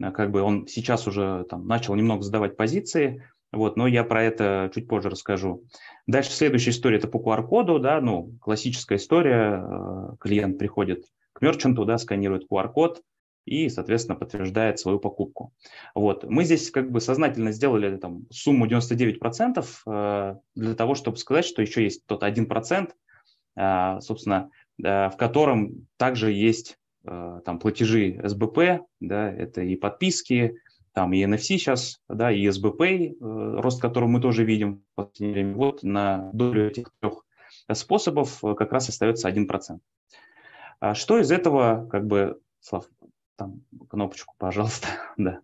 Speaker 5: э, как бы он сейчас уже там начал немного задавать позиции, вот, но я про это чуть позже расскажу. Дальше следующая история – это по QR-коду, да, ну, классическая история, клиент приходит к мерчанту, да, сканирует QR-код, и, соответственно, подтверждает свою покупку. Вот. Мы здесь как бы сознательно сделали там, сумму 99% э, для того, чтобы сказать, что еще есть тот 1%, э, собственно, э, в котором также есть там, платежи СБП, да, это и подписки, там и NFC сейчас, да, и СБП, рост которого мы тоже видим. Вот на долю этих трех способов как раз остается 1%. А что из этого, как бы, Слав, там кнопочку, пожалуйста, да.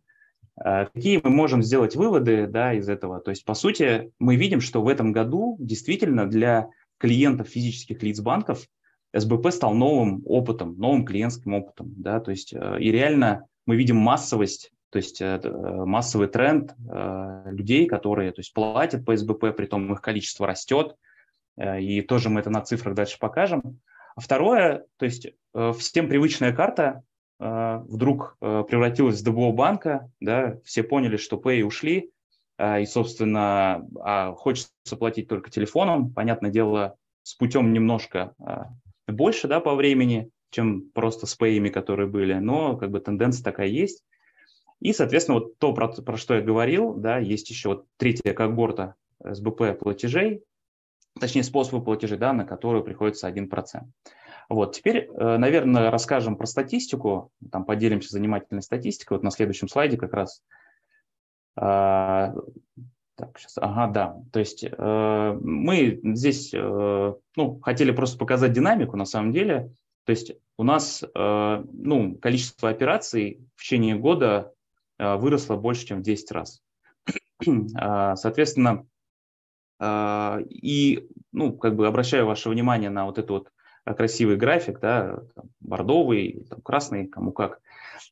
Speaker 5: А какие мы можем сделать выводы да, из этого? То есть, по сути, мы видим, что в этом году действительно для клиентов физических лиц банков СБП стал новым опытом, новым клиентским опытом. Да? То есть, э, и реально мы видим массовость, то есть э, массовый тренд э, людей, которые то есть, платят по СБП, при том их количество растет, и тоже мы это на цифрах дальше покажем. А второе, то есть всем привычная карта, а, вдруг а, превратилась в ДБО банка, да, все поняли, что Pay ушли, а, и, собственно, хочется платить только телефоном, понятное дело, с путем немножко больше, да, по времени, чем просто с Pay, которые были, но как бы тенденция такая есть. И, соответственно, вот то, про, про что я говорил, да, есть еще вот третья когорта СБП платежей, точнее, способы платежей, да, на которые приходится 1%. Вот, теперь, э, наверное, расскажем про статистику, там поделимся занимательной статистикой. Вот на следующем слайде как раз. Так, сейчас, ага, да. То есть э, мы здесь э, ну, хотели просто показать динамику на самом деле. То есть у нас ну, количество операций в течение года выросло больше, чем в 10 раз. А, соответственно, и ну, как бы обращаю ваше внимание на вот эту вот Э, красивый график, да, там, бордовый, там, красный, кому как.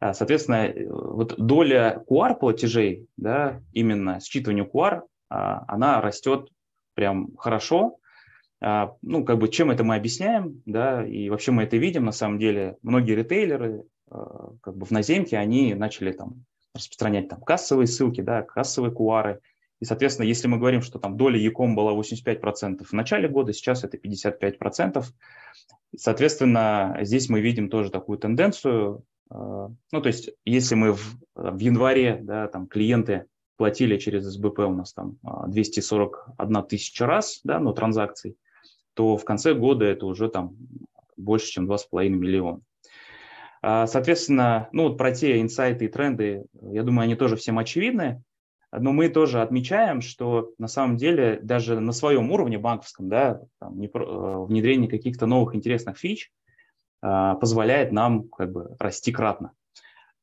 Speaker 5: А, соответственно, э, вот доля QR платежей, да, именно считыванию QR, а, она растет прям хорошо. А, ну, как бы чем это мы объясняем, да, и вообще мы это видим, на самом деле, многие ритейлеры, как бы в наземке, они начали там распространять там кассовые ссылки, да, кассовые QR, и, соответственно, если мы говорим, что там доля Яком была 85% в начале года, сейчас это 55%. Соответственно, здесь мы видим тоже такую тенденцию. Э, ну, то есть, если мы в, в январе, да, там клиенты платили через СБП у нас там 241 а, тысяча раз, да, ну, транзакций, то в конце года это уже там больше, чем 2,5 миллиона. А, соответственно, ну вот про те инсайты и тренды, я думаю, они тоже всем очевидны, но мы тоже отмечаем, что на самом деле даже на своем уровне банковском, да, там, не, э, внедрение каких-то новых интересных фич а, позволяет нам как бы расти кратно.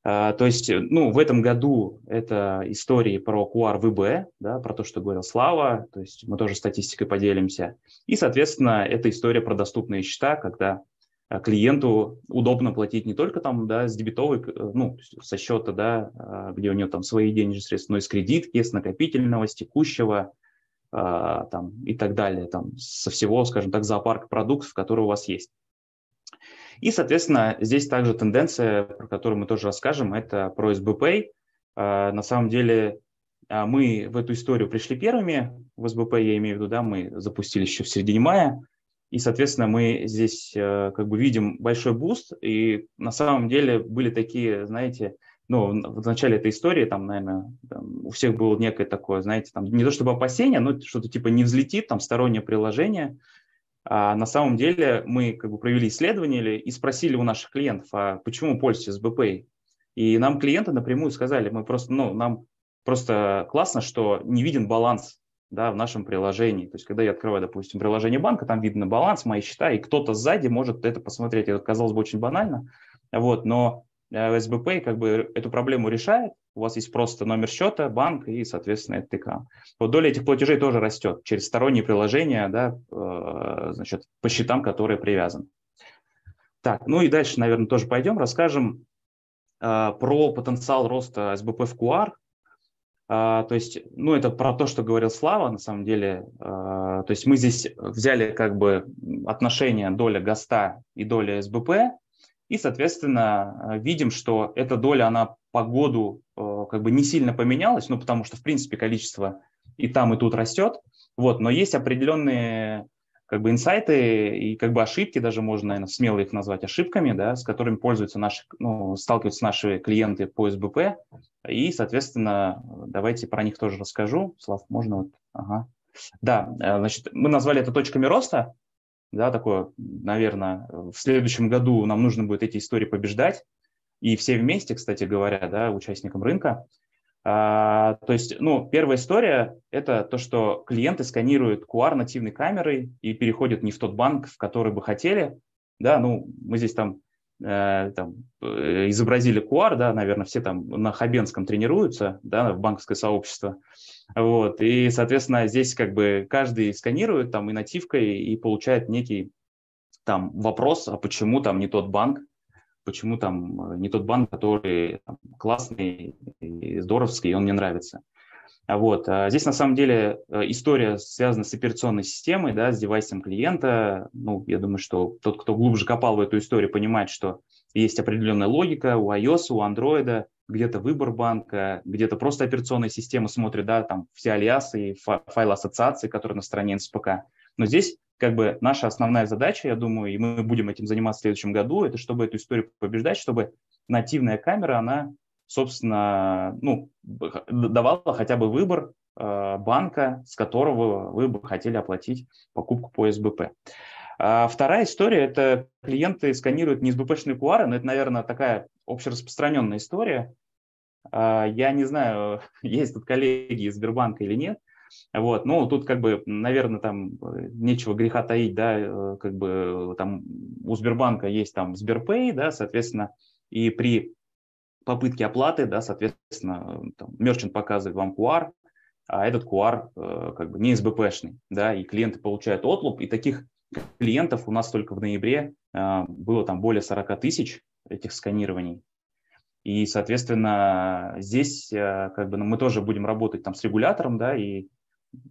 Speaker 5: А, то есть, ну, в этом году это истории про QR ВБ, да, про то, что говорил Слава, то есть мы тоже статистикой поделимся. И, соответственно, это история про доступные счета, когда клиенту удобно платить не только там, да, с дебетовой, э, ну, со счета, да, а, где у него там свои денежные средства, но и с кредитки, с накопительного, с текущего, там, и так далее, там, со всего, скажем так, зоопарка продуктов, которые у вас есть. И, соответственно, здесь также тенденция, про которую мы тоже расскажем, это про SBPay. А, на самом деле а, мы в эту историю пришли первыми, в СБП я имею в виду, да, мы запустили еще в середине мая, и, соответственно, мы здесь э, как бы видим большой буст, и на самом деле были такие, знаете, ну, в начале этой истории, там, наверное, там, у всех было некое такое, знаете, там, не то чтобы опасение, но что-то типа не взлетит, там, стороннее приложение, а на самом деле мы как бы провели исследование и спросили у наших клиентов, а почему пользуетесь БП? И нам клиенты напрямую сказали, мы просто, ну, нам просто классно, что не виден баланс да, в нашем приложении. То есть, когда я открываю, допустим, приложение банка, там видно баланс, мои счета, и кто-то сзади может это посмотреть. Это казалось бы очень банально, вот, но э, СБП как бы эту проблему решает, у вас есть просто номер счета, банк и, соответственно, это ТК. Вот доля этих платежей тоже растет через сторонние приложения, да, э, значит, по счетам, которые привязаны. Так, ну и дальше, наверное, тоже пойдем, расскажем э, про потенциал роста СБП в QR. Э, то есть, ну, это про то, что говорил Слава, на самом деле. Э, то есть мы здесь взяли как бы отношение доля ГОСТа и доля СБП, и, соответственно, видим, что эта доля, она по году э, как бы не сильно поменялась, ну, потому что, в принципе, количество и там, и тут растет. Вот, но есть определенные как бы инсайты и как бы ошибки, даже можно, наверное, смело их назвать ошибками, да, с которыми пользуются наши, ну, сталкиваются наши клиенты по СБП. И, соответственно, давайте про них тоже расскажу. Слав, можно вот, ага. Да, э, значит, мы назвали это точками роста да, такое, наверное, в следующем году нам нужно будет эти истории побеждать, и все вместе, кстати говоря, да, участникам рынка. А, то есть, ну, первая история – это то, что клиенты сканируют QR нативной камерой и переходят не в тот банк, в который бы хотели, да, ну, мы здесь там Э, там, э, изобразили QR, да, наверное, все там на Хабенском тренируются, да, в банковское сообщество, вот, и, соответственно, здесь как бы каждый сканирует там и нативкой и получает некий там вопрос, а почему там не тот банк, почему там э, не тот банк, который там, классный и здоровский, и он мне нравится. Вот. А здесь на самом деле э, история связана с операционной системой, да, с девайсом клиента. Ну, я думаю, что тот, кто глубже копал в эту историю, понимает, что есть определенная логика у iOS, у Android, где-то выбор банка, где-то просто операционная система смотрит, да, там все алиасы и файлы ассоциации, которые на стороне НСПК. Но здесь как бы наша основная задача, я думаю, и мы будем этим заниматься в следующем году, это чтобы эту историю побеждать, чтобы нативная камера, она собственно, ну, давала хотя бы выбор э, банка, с которого вы бы хотели оплатить покупку по СБП. А вторая история – это клиенты сканируют не СБПшные QR, но это, наверное, такая общераспространенная история. А, я не знаю, есть тут коллеги из Сбербанка или нет, вот, ну, тут как бы, наверное, там э, нечего греха таить, да, э, как бы там у Сбербанка есть там Сберпэй, да, соответственно, и при попытки оплаты, да, соответственно, там, мерчант показывает вам QR, а этот QR э, как бы не СБПшный, да, и клиенты получают отлуп, и таких клиентов у нас только в ноябре э, было там более 40 тысяч этих сканирований. И, соответственно, здесь э, как бы ну, мы тоже будем работать там с регулятором, да, и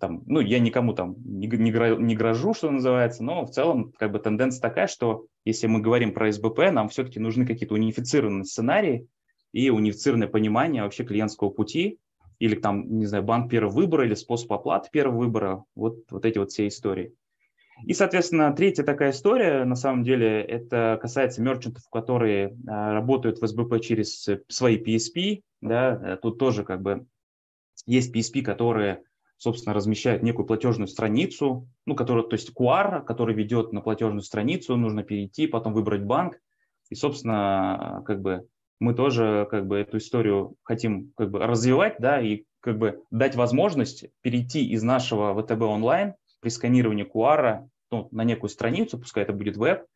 Speaker 5: там, ну, я никому там не, не, не грожу, что называется, но в целом как бы тенденция такая, что если мы говорим про СБП, нам все-таки нужны какие-то унифицированные сценарии, и унифицированное понимание вообще клиентского пути, или там, не знаю, банк первого выбора или способ оплаты первого выбора, вот, вот эти вот все истории. И, соответственно, третья такая история, на самом деле, это касается мерчантов, которые а, работают в СБП через свои PSP, да, тут тоже как бы есть PSP, которые собственно, размещают некую платежную страницу, ну, которая, то есть QR, который ведет на платежную страницу, нужно перейти, потом выбрать банк. И, собственно, как бы мы тоже как бы эту историю хотим как бы развивать, да, и как бы дать возможность перейти из нашего ВТБ онлайн при сканировании QR ну, на некую страницу, пускай это будет веб,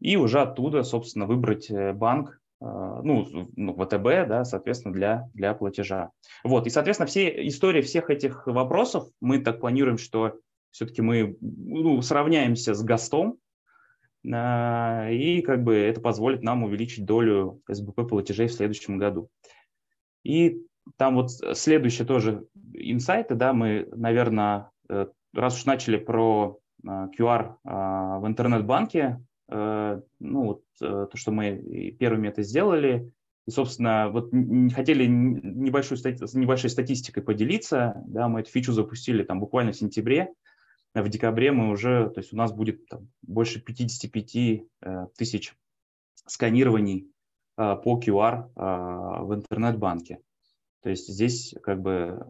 Speaker 5: и уже оттуда, собственно, выбрать э, банк, Э, ну, ну, ВТБ, да, соответственно, для, для платежа. Вот, и, соответственно, все истории всех этих вопросов, мы так планируем, что все-таки мы ну, сравняемся с ГАСТом, и как бы это позволит нам увеличить долю СБП платежей в следующем году. И там вот следующие тоже инсайты, да, мы, наверное, э, раз уж начали про QR в интернет-банке, Э, ну, вот, э, то, что мы первыми это сделали, и, собственно, вот хотели небольшую, небольшой статистикой поделиться, да, мы эту фичу запустили там буквально в сентябре, в декабре мы уже, то есть у нас будет там, больше 55 э, тысяч сканирований по QR в интернет-банке. То есть здесь как бы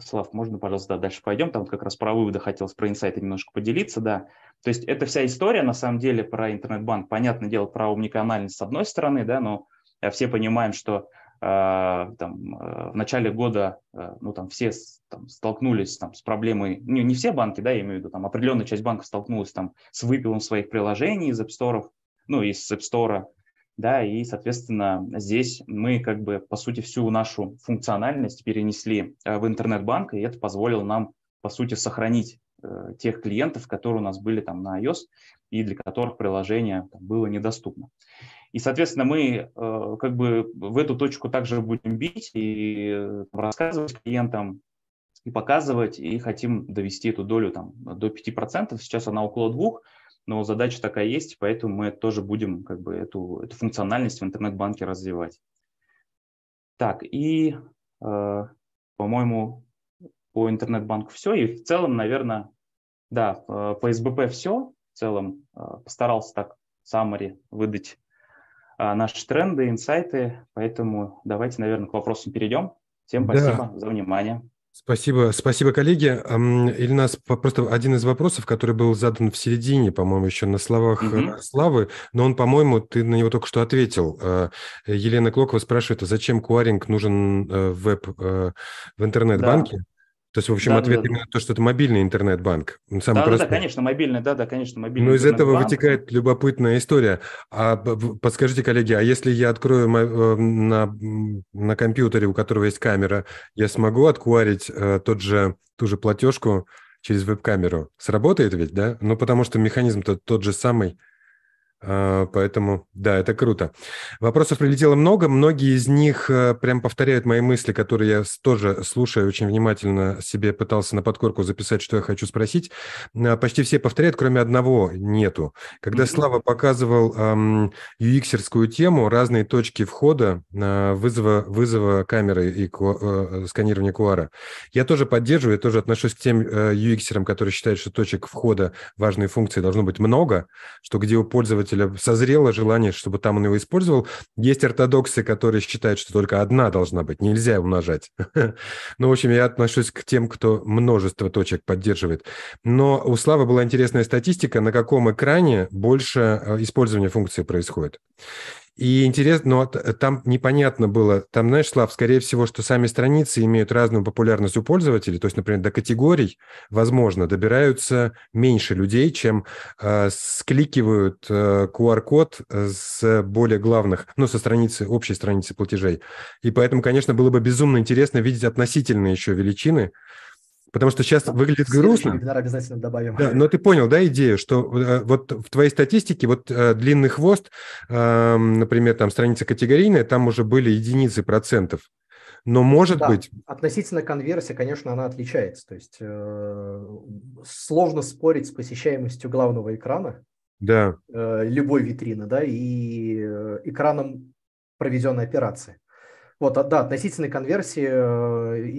Speaker 5: Слав, можно, пожалуйста, да, дальше пойдем? Там как раз про выводы хотелось, про инсайты немножко поделиться, да. То есть это вся история, на самом деле, про интернет-банк. Понятное дело, про умниканальность с одной стороны, да, но э, все понимаем, что э, там, э, в начале года, э, ну, там, все там, столкнулись там, с проблемой, не, не все банки, да, я имею в виду, там, определенная часть банков столкнулась там с выпилом своих приложений из App Store, ну, из App Store, да, и, соответственно, здесь мы как бы, по сути, всю нашу функциональность перенесли в интернет-банк, и это позволило нам, по сути, сохранить тех клиентов, которые у нас были там на iOS и для которых приложение там, было недоступно. И, соответственно, мы э, как бы в эту точку также будем бить и э, рассказывать клиентам, и показывать, и хотим довести эту долю там, до 5%. Сейчас она около 2%, но задача такая есть, поэтому мы тоже будем как бы эту, эту функциональность в интернет-банке развивать. Так, и, э, по-моему, по интернет-банку все, и в целом, наверное, да, по СБП все, в целом э, постарался так summary выдать э, наши тренды, инсайты, поэтому давайте, наверное, к вопросам перейдем. Всем спасибо да. за внимание.
Speaker 1: Спасибо, спасибо, коллеги. Ильнас, просто один из вопросов, который был задан в середине, по-моему, еще на словах угу. Славы, но он, по-моему, ты на него только что ответил. Э, Елена Клокова спрашивает, а зачем куаринг нужен в веб, в интернет-банке? Да. То есть, в общем, да, ответ да, именно да. то, что это мобильный интернет-банк.
Speaker 5: Самый да, простой. да, конечно, мобильный, да, да, конечно, мобильный.
Speaker 1: Но из этого вытекает любопытная история. А подскажите, коллеги, а если я открою э, на, на компьютере, у которого есть камера, я смогу откуарить э, тот же, ту же платежку через веб-камеру? Сработает ведь, да? Ну, потому что механизм-то тот же самый. А, поэтому, да, это круто. Вопросов прилетело много. Многие из них э, прям повторяют мои мысли, которые я тоже слушаю очень внимательно себе пытался на подкорку записать, что я хочу спросить. А, почти все повторяют, кроме одного нету. Когда Слава показывал эм, UX-ерскую тему, разные точки входа э, вызова, вызова камеры и э, сканирования QR, я тоже поддерживаю, я тоже отношусь к тем э, UX-ерам, которые считают, что точек входа важные функции должно быть много, что где у пользователя пользователя созрело желание, чтобы там он его использовал. Есть ортодоксы, которые считают, что только одна должна быть, нельзя умножать. Ну, в общем, я отношусь к тем, кто множество точек поддерживает. Но у Славы была интересная статистика, на каком экране больше э, использования функции происходит. И интересно, но там непонятно было, там, знаешь, Слав, скорее всего, что сами страницы имеют разную популярность у пользователей, то есть, например, до категорий, возможно, добираются меньше людей, чем э, скликивают э, QR-код с более главных, ну, со страницы, общей страницы платежей. И поэтому, конечно, было бы безумно интересно видеть относительные еще величины, Потому что сейчас выглядит грустно. вебинар
Speaker 4: обязательно добавим.
Speaker 1: Да, но ты понял, да, идею, что э, вот в твоей статистике вот э, длинный хвост, э, например, там страница категорийная, там уже были единицы процентов. Но может да, быть...
Speaker 4: Относительно конверсии, конечно, она отличается. То есть э, сложно спорить с посещаемостью главного экрана,
Speaker 1: да.
Speaker 4: э, любой витрины, да, и э, экраном проведенной операции. Вот, а, да, относительно конверсии э,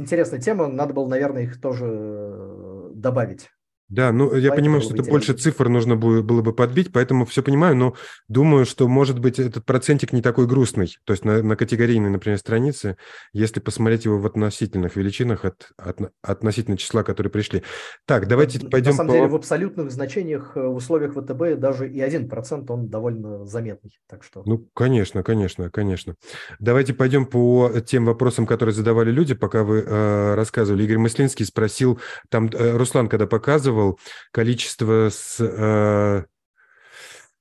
Speaker 4: интересная тема, надо было, наверное, их тоже э, добавить
Speaker 1: Да, ну я понимаю, что это больше цифр нужно было, бы подбить, поэтому все понимаю, но думаю, что, может быть, этот процентик не такой грустный. То есть на, на категорийной, например, странице, если посмотреть его в относительных величинах от, от, относительно числа, которые пришли. Так, давайте
Speaker 4: на,
Speaker 1: пойдем
Speaker 4: На самом по... деле в абсолютных значениях э, в условиях ВТБ даже и 1% он довольно заметный. Так что...
Speaker 1: Ну, конечно, конечно, конечно. Давайте пойдем по тем вопросам, которые задавали люди, пока вы э, рассказывали. Игорь Мыслинский спросил, там э, Руслан, когда показывал, спрашивал количество с... Э,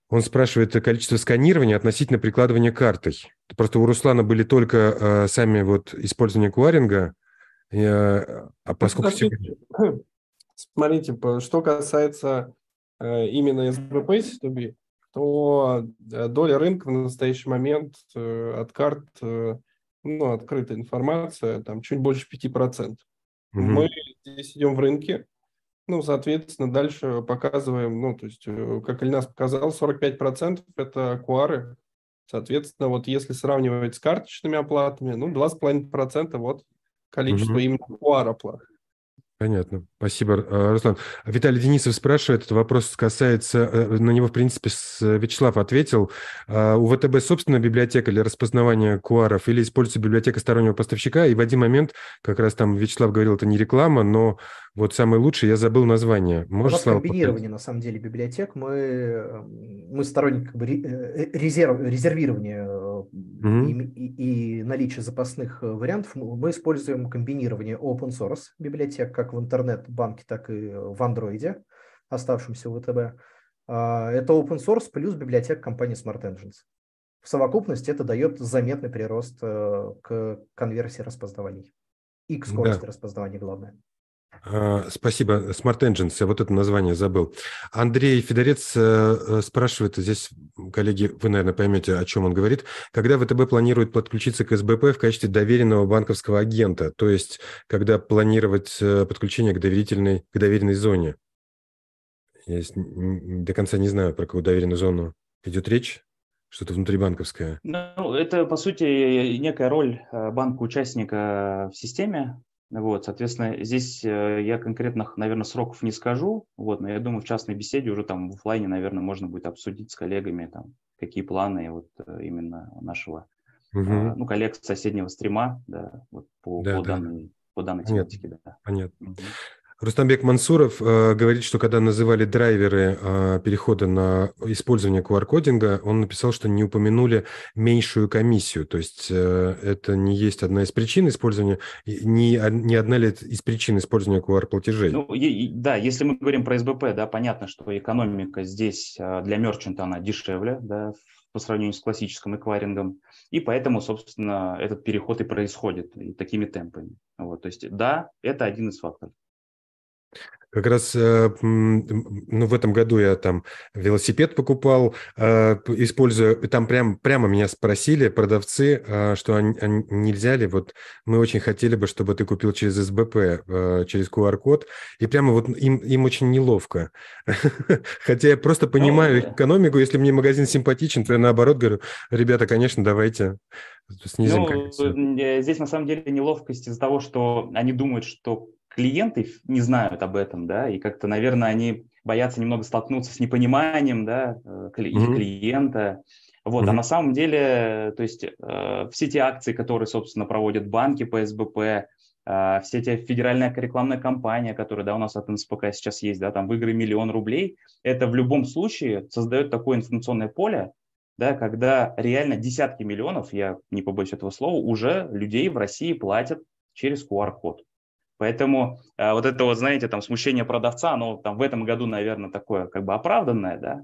Speaker 1: он спрашивает количество сканирования относительно прикладывания картой. Просто у Руслана были только э, сами вот использование куаринга, э, а поскольку...
Speaker 3: Смотрите, смотрите, что касается э, именно СБП C2B, то э, доля рынка в настоящий момент э, от карт, э, ну, открытая информация, там чуть больше 5%. Угу. Мы здесь идем в рынке, ну, соответственно, дальше показываем, ну, то есть, э, как Ильнас показал, 45% это куары. Соответственно, вот если сравнивать с карточными оплатами, ну, 2,5% вот количество угу. именно куар оплат.
Speaker 1: Понятно. Спасибо, э, Руслан. Виталий Денисов спрашивает, этот вопрос касается, э, на него, в принципе, Вячеслав ответил. А, у ВТБ собственная библиотека для распознавания куаров или используется библиотека стороннего поставщика? И в один момент, как раз там Вячеслав говорил, это не реклама, но вот самый лучший, я забыл название.
Speaker 4: Можешь, У Слава, комбинирование, повторить? на самом деле, библиотек. Мы, мы сторонник как бы, резерв, резервирования угу. и, и, наличие запасных э, вариантов, мы используем комбинирование open source библиотек, как в интернет-банке, так и в Android, оставшемся в ВТБ. А, это open source плюс библиотека компании Smart Engines. В совокупности это дает заметный прирост э, к конверсии распознаваний и к скорости да. распознавания, главное.
Speaker 1: А, спасибо, Smart Engines, я вот это название забыл. Андрей Федорец э, э, спрашивает, здесь, коллеги, вы, наверное, поймете, о чем он говорит, когда ВТБ планирует подключиться к СБП в качестве доверенного банковского агента, то есть когда планировать э, подключение к доверительной, к доверенной зоне? Я до конца не знаю, про какую доверенную зону идет речь. Что-то внутрибанковское.
Speaker 5: Ну, это, по сути, некая роль банка-участника в системе, вот, соответственно, здесь э, я конкретных, наверное, сроков не скажу, вот, но я думаю, в частной беседе уже там в офлайне, наверное, можно будет обсудить с коллегами, там, какие планы вот э, именно нашего, угу. ну, коллег с соседнего стрима, да, вот по, да, по, да. Данной, по данной тематике,
Speaker 1: да. Понятно. Угу. Рустамбек Мансуров э, говорит, что когда называли драйверы э, перехода на использование QR-кодинга, он написал, что не упомянули меньшую комиссию. То есть э, это не есть одна из причин использования, не, не одна ли из причин использования QR-платежей?
Speaker 5: Ну, и, да, если мы говорим про СБП, да, понятно, что экономика здесь э, для мерчанта она дешевле, да, по сравнению с классическим эквайрингом. И поэтому, собственно, этот переход и происходит и такими темпами. Вот, то есть, да, это один из факторов.
Speaker 1: Как раз э, ну, в этом году я там велосипед покупал, э, используя, там прям, прямо меня спросили продавцы, э, что а нельзя ли, вот мы очень хотели бы, чтобы ты купил через СБП, через QR-код, и прямо вот им, им очень неловко. Хотя я просто понимаю экономику, если мне магазин симпатичен, то я наоборот говорю, ребята, конечно, давайте снизим
Speaker 5: ну, Здесь на самом деле неловкость из-за того, что они думают, что клиенты не знают об этом, да, и как-то, наверное, они боятся немного столкнуться с непониманием, да, э, mm-hmm. клиента. Вот, mm-hmm. а на самом деле, то есть э, все те акции, которые, собственно, проводят банки по СБП, э, все те федеральная рекламная кампания, которая, да, у нас от НСПК сейчас есть, да, там выиграй миллион рублей, это в любом случае создает такое информационное поле, да, когда реально десятки миллионов, я не побоюсь этого слова, уже людей в России платят через QR-код. Поэтому э, вот это вот, знаете, там смущение продавца, оно там в этом году, наверное, такое как бы оправданное, да,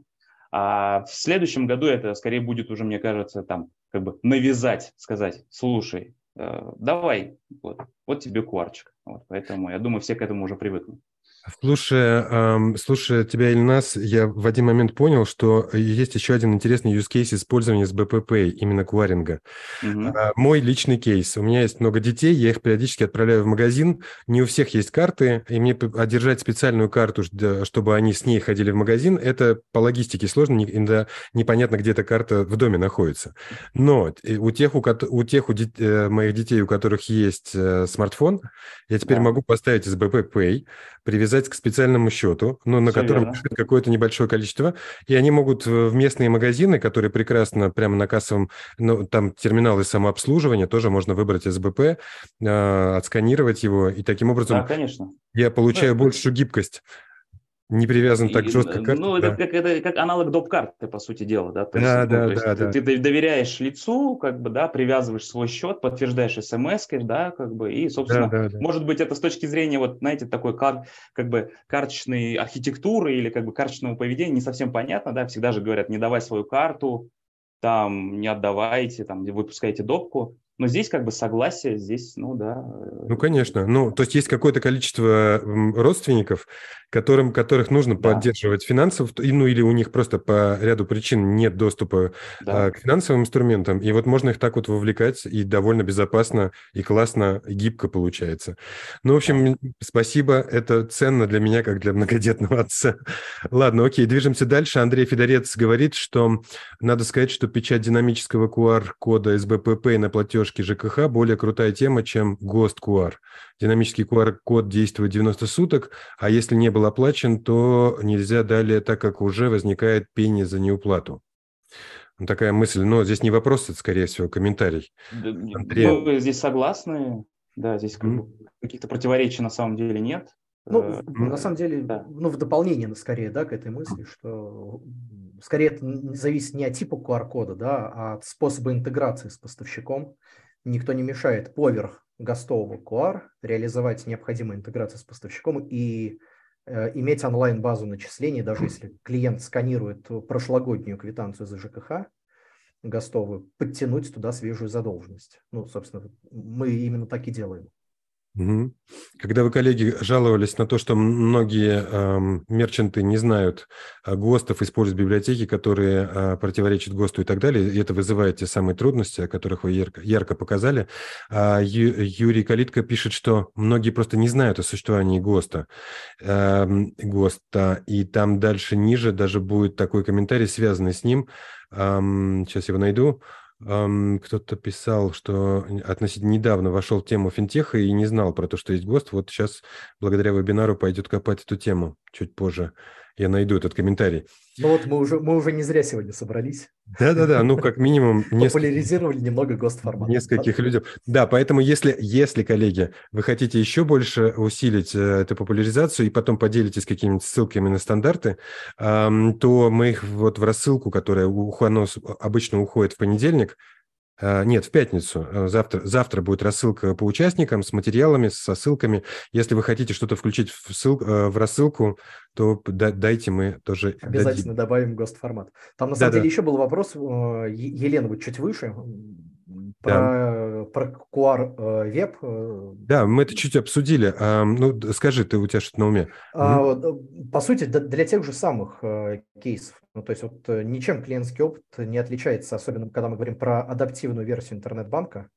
Speaker 5: а в следующем году это скорее будет уже, мне кажется, там как бы навязать, сказать, слушай, э, давай, вот, вот тебе куарчик. Вот, поэтому я думаю, все к этому уже привыкнут.
Speaker 1: Слушая, эм, слушая тебя, Ильнас, я в один момент понял, что есть еще один интересный use case использования с БПП, именно кваринга. Угу. Э, мой личный кейс. У меня есть много детей, я их периодически отправляю в магазин. Не у всех есть карты, и мне одержать специальную карту, чтобы они с ней ходили в магазин, это по логистике сложно, иногда непонятно, где эта карта в доме находится. Но у тех, у, у, тех, у дет, э, моих детей, у которых есть э, смартфон, я теперь да. могу поставить из БП Pay, привязать привязать к специальному счету, ну, на
Speaker 5: Всё
Speaker 1: котором какое-то небольшое количество, и они могут в местные магазины, которые прекрасно прямо на кассовом, ну, там терминалы самообслуживания, тоже можно выбрать СБП, э, отсканировать его, и таким
Speaker 5: Да,
Speaker 1: образом
Speaker 5: конечно.
Speaker 1: я получаю
Speaker 5: это-
Speaker 1: большую гибкость. Не привязан так
Speaker 5: И,
Speaker 1: жестко к карте.
Speaker 5: Ну,
Speaker 1: да.
Speaker 5: это как, это как аналог доп-карты, по сути дела, да? То
Speaker 1: Да,
Speaker 5: есть,
Speaker 1: да,
Speaker 5: ну, есть
Speaker 1: да,
Speaker 5: ты,
Speaker 1: да.
Speaker 5: ты доверяешь лицу, как бы, да, привязываешь свой счет, подтверждаешь смс да, как бы, и, собственно,
Speaker 1: Да, да, да.
Speaker 5: может быть, это с точки зрения, вот, знаете, такой кар, как бы карточной архитектуры или как бы карточного поведения не совсем понятно, да, всегда же говорят, не давай свою карту, там, не отдавайте, там, выпускайте допку, но здесь как бы согласие, здесь, ну, да. э,
Speaker 1: Ну, конечно. Ну, то есть есть какое-то количество родственников, которым, которых нужно
Speaker 5: Да.
Speaker 1: поддерживать финансово, ну, или у них просто по ряду причин нет доступа
Speaker 5: да.
Speaker 1: а, к финансовым инструментам, и вот можно их так вот вовлекать, и довольно безопасно, и классно, и гибко получается. Ну, в общем, спасибо, это ценно для меня, как для многодетного отца. Ладно, окей, движемся дальше. Андрей Федорец говорит, что надо сказать, что печать динамического QR-кода СБПП на платежке ЖКХ более крутая тема, чем ГОСТ QR. Динамический QR-код действует 90 суток, а если не был оплачен, то нельзя далее, так как уже возникает пени за неуплату. Ну, такая мысль, но здесь не вопрос, это, скорее всего, комментарий.
Speaker 5: Да,
Speaker 1: Андрей.
Speaker 5: Мы здесь согласны, да, здесь как бы каких-то противоречий на самом деле нет.
Speaker 4: Ну, в- на самом деле,
Speaker 5: да.
Speaker 4: ну, в дополнение, ну, скорее, да, к этой мысли, что скорее это зависит не от типа QR-кода, да, а от способа интеграции с поставщиком. Никто не мешает поверх гостового QR реализовать необходимую интеграцию с поставщиком и э, иметь онлайн-базу начислений, даже если клиент сканирует прошлогоднюю квитанцию за ЖКХ, гостовую, подтянуть туда свежую задолженность. Ну, собственно, мы именно так и делаем.
Speaker 1: Когда вы, коллеги, жаловались на то, что многие эм, мерчанты не знают э, ГОСТов, используют библиотеки, которые э, противоречат ГОСТу и так далее, и это вызывает те самые трудности, о которых вы ярко, ярко показали, а Ю- Юрий Калитко пишет, что многие просто не знают о существовании ГОСТа, эм, ГОСТа, и там дальше ниже даже будет такой комментарий, связанный с ним. Эм, сейчас его найду. Кто-то писал, что относительно недавно вошел в тему финтеха и не знал про то, что есть ГОСТ. Вот сейчас благодаря вебинару пойдет копать эту тему. Чуть позже я найду этот комментарий.
Speaker 4: Ну вот мы уже, мы уже не зря сегодня собрались.
Speaker 1: Да-да-да, ну как минимум
Speaker 4: Популяризировали немного ГОСТ-формат.
Speaker 1: нескольких людей. Да, поэтому если, если, коллеги, вы хотите еще больше усилить э, эту популяризацию и потом поделитесь какими-нибудь ссылками на стандарты, то мы их вот в рассылку, которая у обычно уходит в понедельник, Нет, в пятницу. Э, Завтра, завтра будет рассылка по участникам с материалами, со ссылками. Если вы хотите что-то включить в, ссыл- э, в рассылку, то да- дайте мы тоже
Speaker 4: Обязательно
Speaker 1: дадим.
Speaker 4: добавим ГОСТ-формат. Там на
Speaker 1: Да,
Speaker 4: самом
Speaker 1: да.
Speaker 4: деле еще был вопрос, э, Елена, вот чуть выше, про, про QR э, веб. э,
Speaker 1: Да, мы это чуть обсудили. Ну, скажи, ты у тебя что-то на уме?
Speaker 4: А, э, По сути, для тех же самых кейсов. Ну, то есть вот ничем клиентский опыт не отличается, особенно когда мы говорим про адаптивную версию интернет-банка.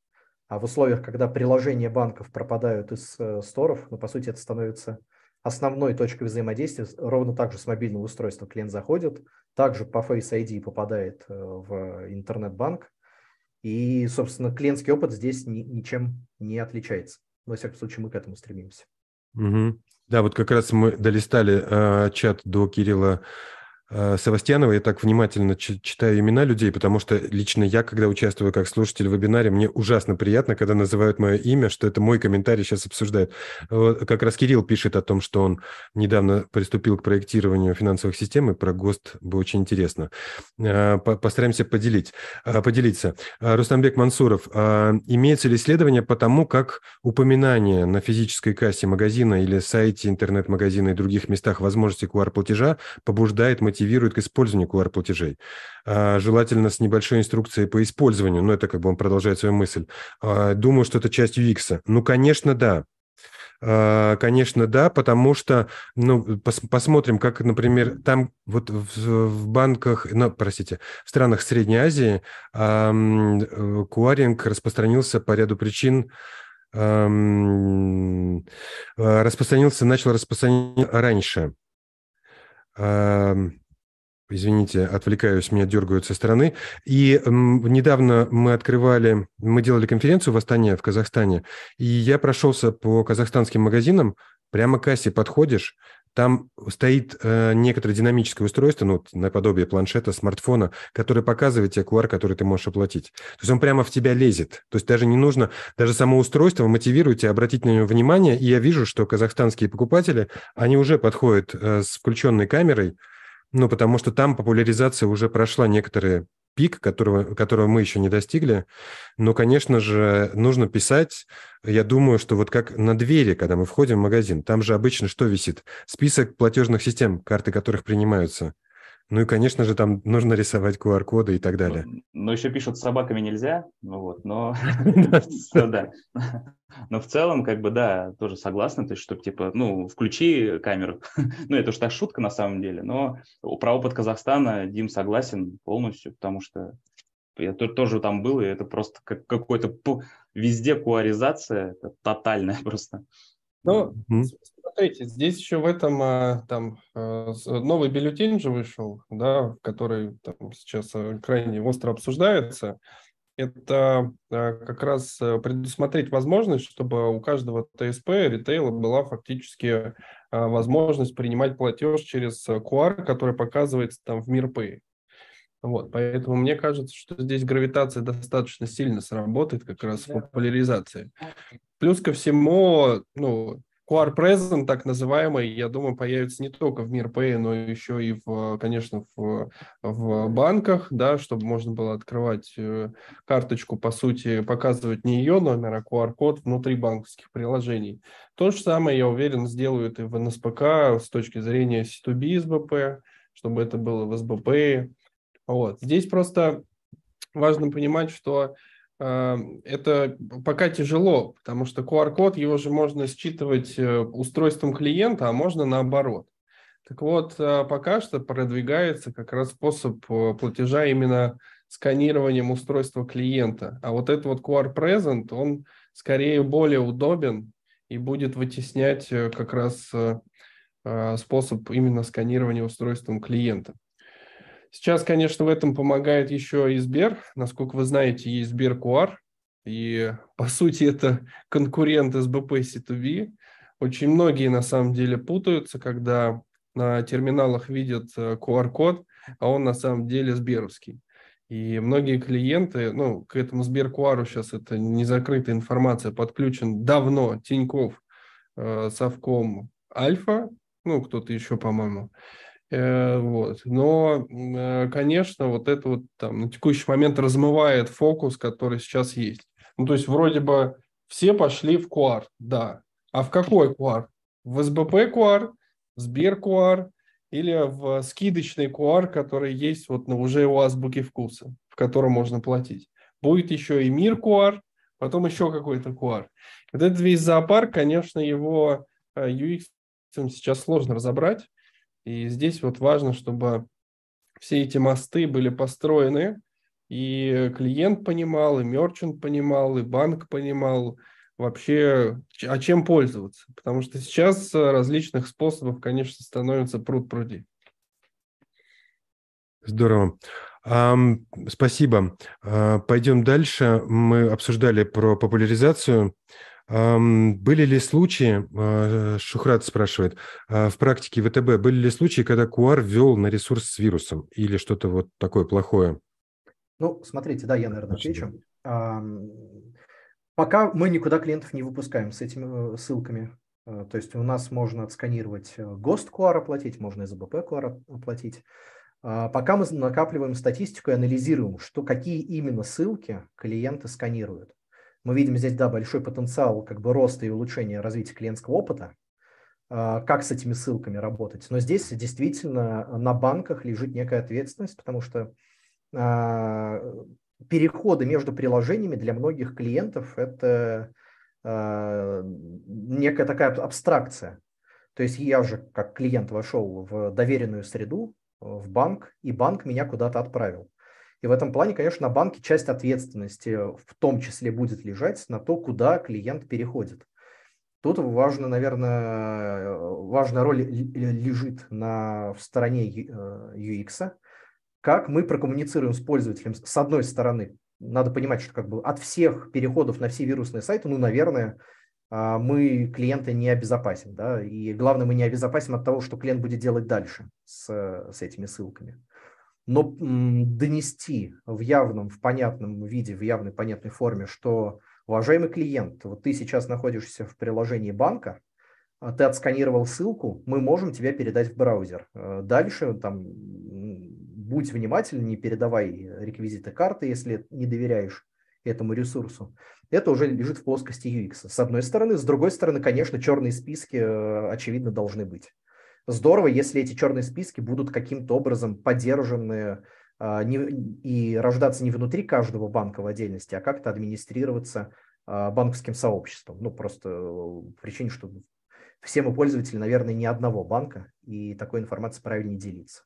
Speaker 4: А в условиях, когда приложения банков пропадают из сторов, ну, по сути, это становится основной точкой взаимодействия. Ровно так же с мобильного устройства клиент заходит, также по Face ID попадает в интернет-банк. И, собственно, клиентский опыт здесь ни- ничем не отличается. Во всяком случае, мы к этому стремимся.
Speaker 1: Мгм. Да, вот как раз мы долистали э, чат до Кирилла э, Савастьянова. Я так внимательно чи- читаю имена людей, потому что лично я, когда участвую как слушатель в вебинаре, мне ужасно приятно, когда называют мое имя, что это мой комментарий сейчас обсуждают. Как раз Кирилл пишет о том, что он недавно приступил к проектированию финансовых систем, и про ГОСТ бы очень интересно. Э, по- Постараемся поделить, э, поделиться. Рустамбек Мансуров, имеется ли исследование по тому, как упоминание на физической кассе магазина или сайте интернет-магазина и других местах возможности QR-платежа побуждает, мотивирует к использованию QR-платежей? Э, Желательно с небольшой инструкцией по использованию, но это как бы он продолжает свою мысль. Э, Думаю, что это часть UX. Ну, конечно, да. Э, Конечно, да, потому что, ну, пос- посмотрим, как, например, там вот в, в банках, ну, простите, в странах Средней Азии ам, э, куаринг распространился по ряду причин, ам, э, распространился, начал распространяться раньше. Ам, Извините, отвлекаюсь, меня дергают со стороны. И м, недавно мы открывали, мы делали конференцию в Астане, в Казахстане, и я прошелся по казахстанским магазинам, Прямо к кассе подходишь, там стоит э, некоторое динамическое устройство, ну, наподобие планшета, смартфона, который показывает тебе QR, который ты можешь оплатить. То есть он прямо в тебя лезет. То есть даже не нужно, даже само устройство мотивирует тебя обратить на него внимание. И я вижу, что казахстанские покупатели, они уже подходят э, с включенной камерой, ну, потому что там популяризация уже прошла некоторые пик, которого, которого мы еще не достигли. Но, конечно же, нужно писать. Я думаю, что вот как на двери, когда мы входим в магазин, там же обычно что висит? Список платежных систем, карты которых принимаются. Ну и, конечно же, там нужно рисовать QR-коды и так далее.
Speaker 5: Но, но еще пишут, с собаками нельзя, ну вот, но, но в целом, как бы, да, тоже согласна, то есть, чтобы, типа, ну, включи камеру. ну, это уж так шутка на самом деле, но про опыт Казахстана Дим согласен полностью, потому что я тоже там был, и это просто какой-то везде куаризация, это тотальная просто.
Speaker 3: Ну, mm-hmm. смотрите, здесь еще в этом а, там а, новый бюллетень же вышел, да, который там сейчас а, крайне остро обсуждается. Это как раз предусмотреть возможность, чтобы у каждого ТСП ритейла была фактически возможность принимать платеж через QR, который показывается там в МирПэй. Вот, поэтому мне кажется, что здесь гравитация достаточно сильно сработает как раз в популяризации. Плюс ко всему, ну, QR Present, так называемый, я думаю, появится не только в MirPay, но еще и, в, конечно, в, в банках, да, чтобы можно было открывать э, карточку, по сути, показывать не ее номер, а QR-код внутри банковских приложений. То же самое, я уверен, сделают и в НСПК с точки зрения C2B СБП, чтобы это было в СБП. Вот. Здесь просто важно понимать, что Эм, это пока тяжело, потому что QR-код, его же можно считывать э, устройством клиента, а можно наоборот. Так вот, э, пока что продвигается как раз способ э, платежа именно сканированием устройства клиента. А вот этот вот QR Present, он скорее более удобен и будет вытеснять как раз способ именно сканирования устройством клиента. Сейчас, конечно, в этом помогает еще и Сбер. Насколько вы знаете, есть Сбер QR, и, по сути, это конкурент СБП C2B. Очень многие, на самом деле, путаются, когда на терминалах видят QR-код, э, а он на самом деле сберовский. И многие клиенты, ну, к этому Сберкуару сейчас это не закрытая информация, подключен давно Тиньков, э, Совком, Альфа, ну, кто-то еще, по-моему. Вот. Но, э, конечно, вот это вот там на текущий момент размывает фокус, который сейчас есть. Ну, то есть вроде бы все пошли в QR, да. А в какой QR? В СБП QR, в Сбер QR или в скидочный QR, который есть вот на уже у азбуки вкуса, в котором можно платить. Будет еще и Мир QR, потом еще какой-то QR. Вот этот весь зоопарк, конечно, его UX э, сейчас сложно разобрать, и здесь вот важно, чтобы все эти мосты были построены, и клиент понимал, и мерчант понимал, и банк понимал вообще, а чем пользоваться. Потому что сейчас различных способов, конечно, становится пруд пруди.
Speaker 1: Здорово. Um, спасибо. Uh, пойдем дальше. Мы обсуждали про популяризацию. Были ли случаи, а, Шухрат спрашивает, а, в практике ВТБ были ли случаи, когда QR ввел на ресурс с вирусом или что-то вот такое плохое?
Speaker 4: Ну, смотрите, да, я, наверное, отвечу. Пока мы никуда клиентов не выпускаем с этими э, ссылками. Э, то есть у нас можно отсканировать э, ГОСТ QR оплатить, можно СБП QR оплатить. Пока мы накапливаем статистику и анализируем, что, какие именно ссылки клиенты сканируют. Мы видим здесь, да, большой потенциал как бы роста и улучшения развития клиентского опыта, а, как с этими ссылками работать. Но здесь действительно на банках лежит некая ответственность, потому что а, переходы между приложениями для многих клиентов – это а, некая такая абстракция. То есть я же как клиент вошел в доверенную среду, в банк, и банк меня куда-то отправил. И в этом плане, конечно, на банке часть ответственности в том числе будет лежать на то, куда клиент переходит. Тут важно, наверное, важная роль лежит на, в стороне UX, э, как мы прокоммуницируем с пользователем. С одной стороны, надо понимать, что как бы от всех переходов на все вирусные сайты, ну, наверное, а, мы клиента не обезопасим. Да? И главное, мы не обезопасим от того, что клиент будет делать дальше с, с этими ссылками. Но донести в явном, в понятном виде, в явной, понятной форме, что, уважаемый клиент, вот ты сейчас находишься в приложении банка, а ты отсканировал ссылку, мы можем тебя передать в браузер. Э, дальше там будь внимательен, не передавай реквизиты карты, если не доверяешь этому ресурсу. Это уже лежит в плоскости UX. С одной стороны. С другой стороны, конечно, черные списки, э, очевидно, должны быть. Здорово, если эти черные списки будут каким-то образом поддержаны а, и рождаться не внутри каждого банка в отдельности, а как-то администрироваться а, банковским сообществом. Ну, просто по причине, что все мы пользователи, наверное, не одного банка, и такой информацией правильнее делиться.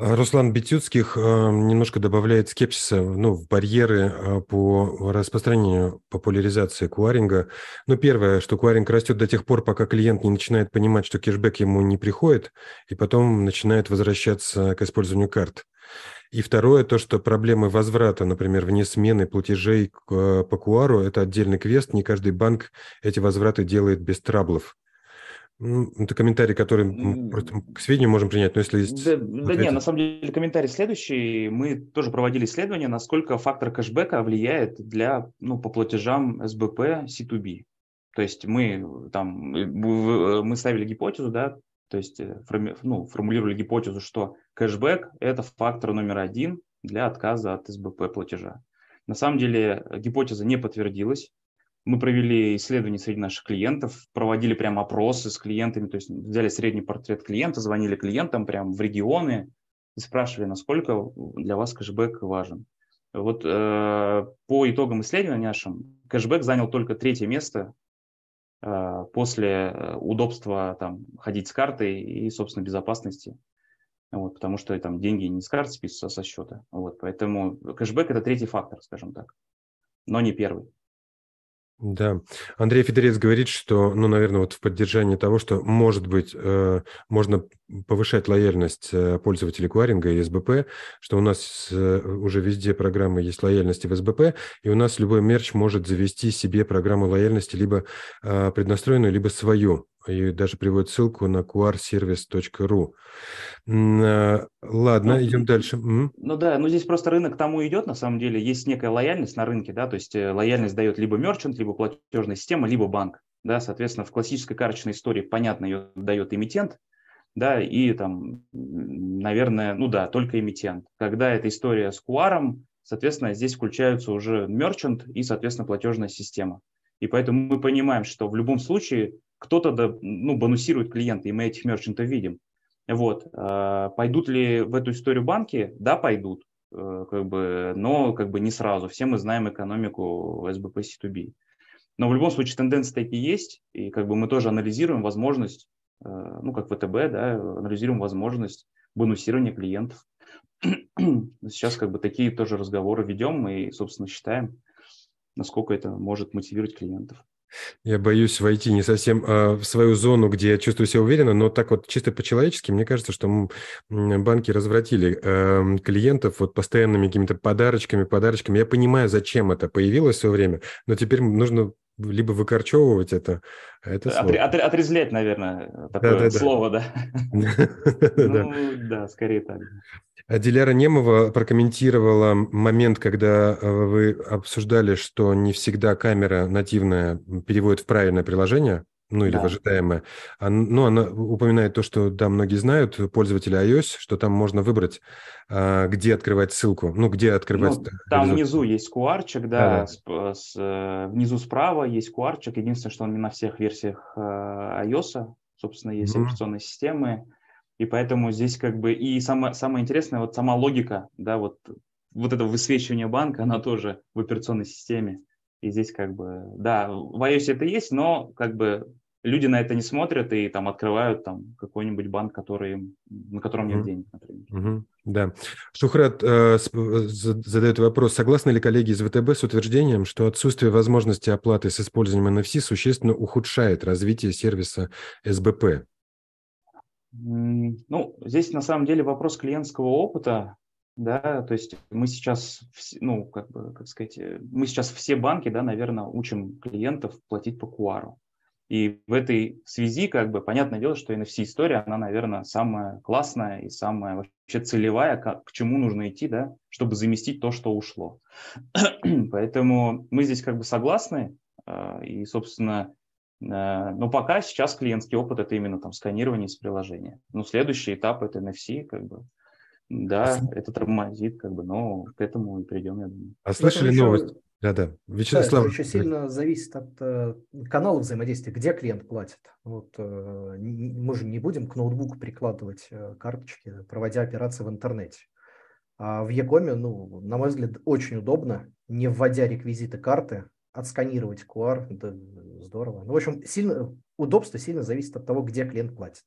Speaker 1: Руслан Бетюцких э, немножко добавляет скепсиса ну, в барьеры э, по распространению популяризации куаринга. Ну, первое, что куаринг растет до тех пор, пока клиент не начинает понимать, что кэшбэк ему не приходит, и потом начинает возвращаться к использованию карт. И второе, то, что проблемы возврата, например, вне смены платежей э, по куару, это отдельный квест, не каждый банк эти возвраты делает без траблов. Это комментарий, который просто к сведению можем принять, но если есть...
Speaker 5: Да, да нет, на самом деле комментарий следующий. Мы тоже проводили исследование, насколько фактор кэшбэка влияет для, ну, по платежам СБП C2B. То есть мы там, э, э, мы ставили гипотезу, да, то есть э, ну, формулировали гипотезу, что кэшбэк – это фактор номер один для отказа от СБП платежа. На самом деле гипотеза не подтвердилась. Мы провели исследования среди наших клиентов, проводили прям опросы с клиентами, то есть взяли средний портрет клиента, звонили клиентам прям в регионы и спрашивали, насколько для вас кэшбэк важен. Вот э, по итогам исследования нашим кэшбэк занял только третье место э, после э, удобства там, ходить с картой и, собственно, безопасности. Вот, потому что там деньги не с карты списываются, а со счета. Вот, поэтому кэшбэк – это третий фактор, скажем так, но не первый.
Speaker 1: Да, Андрей Федорец говорит, что, ну, наверное, вот в поддержании того, что, может быть, э, можно повышать лояльность э, пользователей кваринга и СБП, что у нас э, уже везде программы есть лояльности в СБП, и у нас любой мерч может завести себе программу лояльности либо э, преднастроенную, либо свою и даже приводит ссылку на qrservice.ru. Э, ладно, ну, идем дальше.
Speaker 5: Ну да, ну здесь просто рынок тому идет, на самом деле. Есть некая лояльность на рынке, да, то есть э, лояльность дает либо мерчант, либо платежная система, либо банк. Да, соответственно, в классической карточной истории, понятно, ее дает эмитент, да, и там, наверное, ну да, только эмитент. Когда эта история с QR, соответственно, здесь включаются уже мерчант и, соответственно, платежная система. И поэтому мы понимаем, что в любом случае кто-то ну, бонусирует клиента, и мы этих мерчантов видим. Вот. А, пойдут ли в эту историю банки? Да, пойдут, э, как бы, но как бы не сразу. Все мы знаем экономику SBP C2B. Но в любом случае тенденции такие есть, и как бы мы тоже анализируем возможность, э, ну, как ВТБ, да, анализируем возможность бонусирования клиентов. Сейчас как бы такие тоже разговоры ведем и, собственно, считаем, насколько это может мотивировать клиентов.
Speaker 1: Я боюсь войти не совсем а, в свою зону, где я чувствую себя уверенно, но так вот чисто по-человечески, мне кажется, что банки развратили э, клиентов вот постоянными какими-то подарочками, подарочками. Я понимаю, зачем это появилось в свое время, но теперь нужно либо выкорчевывать это, а это
Speaker 5: Отре- отре- Отрезлять, наверное, такое да, да, слово, да. Ну, да, скорее так.
Speaker 1: Диляра Немова прокомментировала момент, когда э, вы обсуждали, что не всегда камера нативная переводит в правильное приложение, ну или да. в ожидаемое. Ну, она упоминает то, что, да, многие знают, пользователи iOS, что там можно выбрать, а, где открывать ссылку, ну, где открывать... Ну,
Speaker 5: там результат. внизу есть QR, да, да. С, с, э, внизу справа есть QR, единственное, что он не на всех версиях э, iOS, собственно, есть mm-hmm. операционные системы, и поэтому здесь как бы и самое, самое интересное, вот сама логика, да, вот, вот это высвечивание банка, она тоже в операционной системе. И здесь как бы, да, в iOS это есть, но как бы люди на это не смотрят и там открывают там какой-нибудь банк, который, на котором нет mm-hmm. денег, например.
Speaker 1: Mm-hmm. Да. Шухрат э, задает вопрос, согласны ли коллеги из ВТБ с утверждением, что отсутствие возможности оплаты с использованием NFC существенно ухудшает развитие сервиса СБП?
Speaker 5: Ну, здесь на самом деле вопрос клиентского опыта. Да, то есть мы сейчас, ну, как бы, как сказать, мы сейчас все банки, да, наверное, учим клиентов платить по QR. И в этой связи, как бы, понятное дело, что NFC-история, она, наверное, самая классная и самая вообще целевая, как, к чему нужно идти, да, чтобы заместить то, что ушло. Поэтому мы здесь как бы согласны, а, и, собственно, а, но пока сейчас клиентский опыт – это именно там сканирование из приложения. Но следующий этап – это NFC, как бы, да, это тормозит, как бы, но к этому и придем, я думаю.
Speaker 1: А слышали новость? Да-да.
Speaker 4: Вячеслав. Да, это еще сильно зависит от э, канала взаимодействия, где клиент платит. Вот, э, мы же не будем к ноутбуку прикладывать э, карточки, проводя операции в интернете. А в Якоме, ну, на мой взгляд, очень удобно, не вводя реквизиты карты, отсканировать QR. Это здорово. Ну, в общем, сильно, удобство сильно зависит от того, где клиент платит.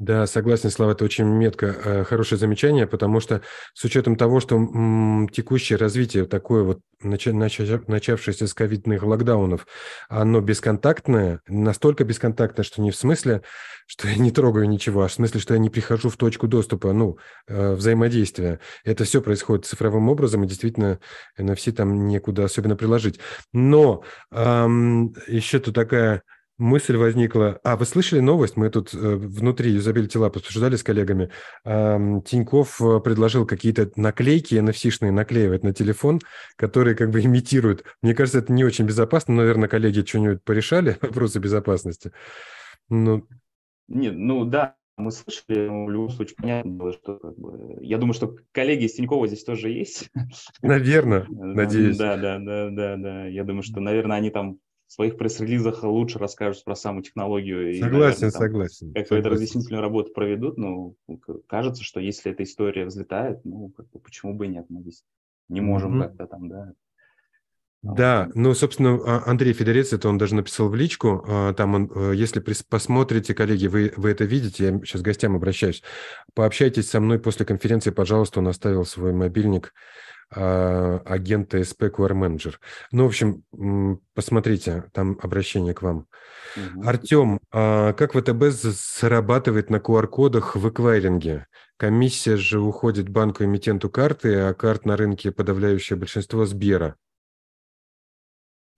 Speaker 1: Да, согласен, Слава, это очень метко, э, хорошее замечание, потому что с учетом того, что м, текущее развитие, такое вот нача, нача, начавшееся с ковидных локдаунов, оно бесконтактное, настолько бесконтактное, что не в смысле, что я не трогаю ничего, а в смысле, что я не прихожу в точку доступа, ну, э, взаимодействия. Это все происходит цифровым образом, и действительно NFC там некуда особенно приложить. Но эм, еще тут такая мысль возникла. А, вы слышали новость? Мы тут э, внутри Юзабилити Lab обсуждали с коллегами. Э, Тиньков предложил какие-то наклейки NFC-шные наклеивать на телефон, которые как бы имитируют. Мне кажется, это не очень безопасно. Наверное, коллеги что-нибудь порешали вопросы безопасности.
Speaker 5: Ну... Нет, ну да, мы слышали, но в любом случае понятно было, что как бы, я думаю, что коллеги из Тинькова здесь тоже есть.
Speaker 1: Наверное, надеюсь.
Speaker 5: Да, да, да, да, да. Я думаю, что, наверное, они там в своих пресс-релизах лучше расскажут про саму технологию.
Speaker 1: Согласен, и, наверное, там, согласен.
Speaker 5: Какую-то разъяснительную работу проведут, но кажется, что если эта история взлетает, ну, как бы, почему бы и нет, мы здесь не можем mm-hmm. как-то там, да,
Speaker 1: да, ну, собственно, а, Андрей Федорец, это он даже написал в личку, а, там он, э, если посмотрите, коллеги, вы, вы это видите, я сейчас к гостям обращаюсь, пообщайтесь со мной после конференции, пожалуйста, он оставил свой мобильник, агента СП QR Manager. Ну, в общем, посмотрите, там обращение к вам. Угу. Артем, а как ВТБ зарабатывает на QR-кодах в эквайринге? Комиссия же уходит банку-эмитенту карты, а карт на рынке подавляющее большинство Сбера.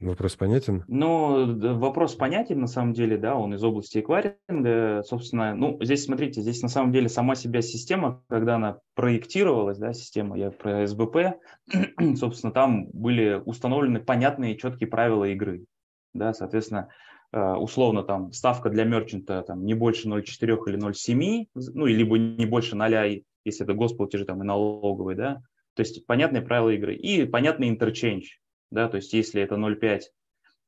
Speaker 1: Вопрос понятен?
Speaker 5: Ну, вопрос понятен на самом деле, да, он из области эквайринга, собственно, ну, здесь, смотрите, здесь на самом деле сама себя система, когда она проектировалась, да, система, я про СБП, собственно, там были установлены понятные четкие правила игры, да, соответственно, э, условно там ставка для мерчанта там не больше 0,4 или 0,7, ну, либо не больше 0, если это госплатежи там и налоговые, да, то есть понятные правила игры и понятный интерчейндж, да, то есть если это 0,5,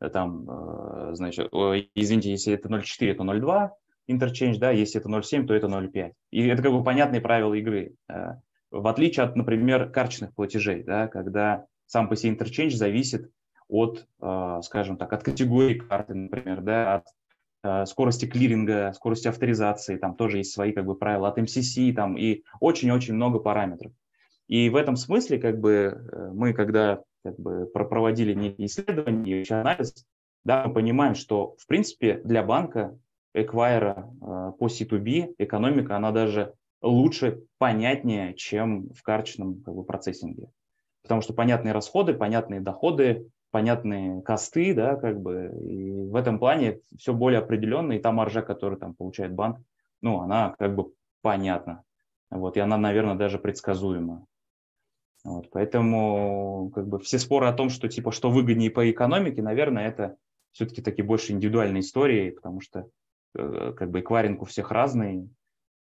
Speaker 5: э, там, э, значит, извините, если это 0,4, это 0,2 интерчейндж, да, если это 0,7, то это 0,5. И это как бы понятные правила игры. Э, в отличие от, например, карточных платежей, да, когда сам по себе интерчейндж зависит от, скажем так, от категории карты, например, да, от скорости клиринга, скорости авторизации, там тоже есть свои как бы правила, от MCC там и очень-очень много параметров. И в этом смысле как бы мы, когда как бы проводили некие исследования и анализ, да, мы понимаем, что, в принципе, для банка, эквайра э, по C2B экономика, она даже лучше, понятнее, чем в карточном как бы, процессинге. Потому что понятные расходы, понятные доходы, понятные косты, да, как бы, и в этом плане все более определенно, и та маржа, которую там получает банк, ну, она как бы понятна. Вот, и она, наверное, даже предсказуема. Вот, поэтому как бы все споры о том, что типа что выгоднее по экономике, наверное, это все-таки такие больше индивидуальные истории, потому что э, как бы эквайринг у всех разный,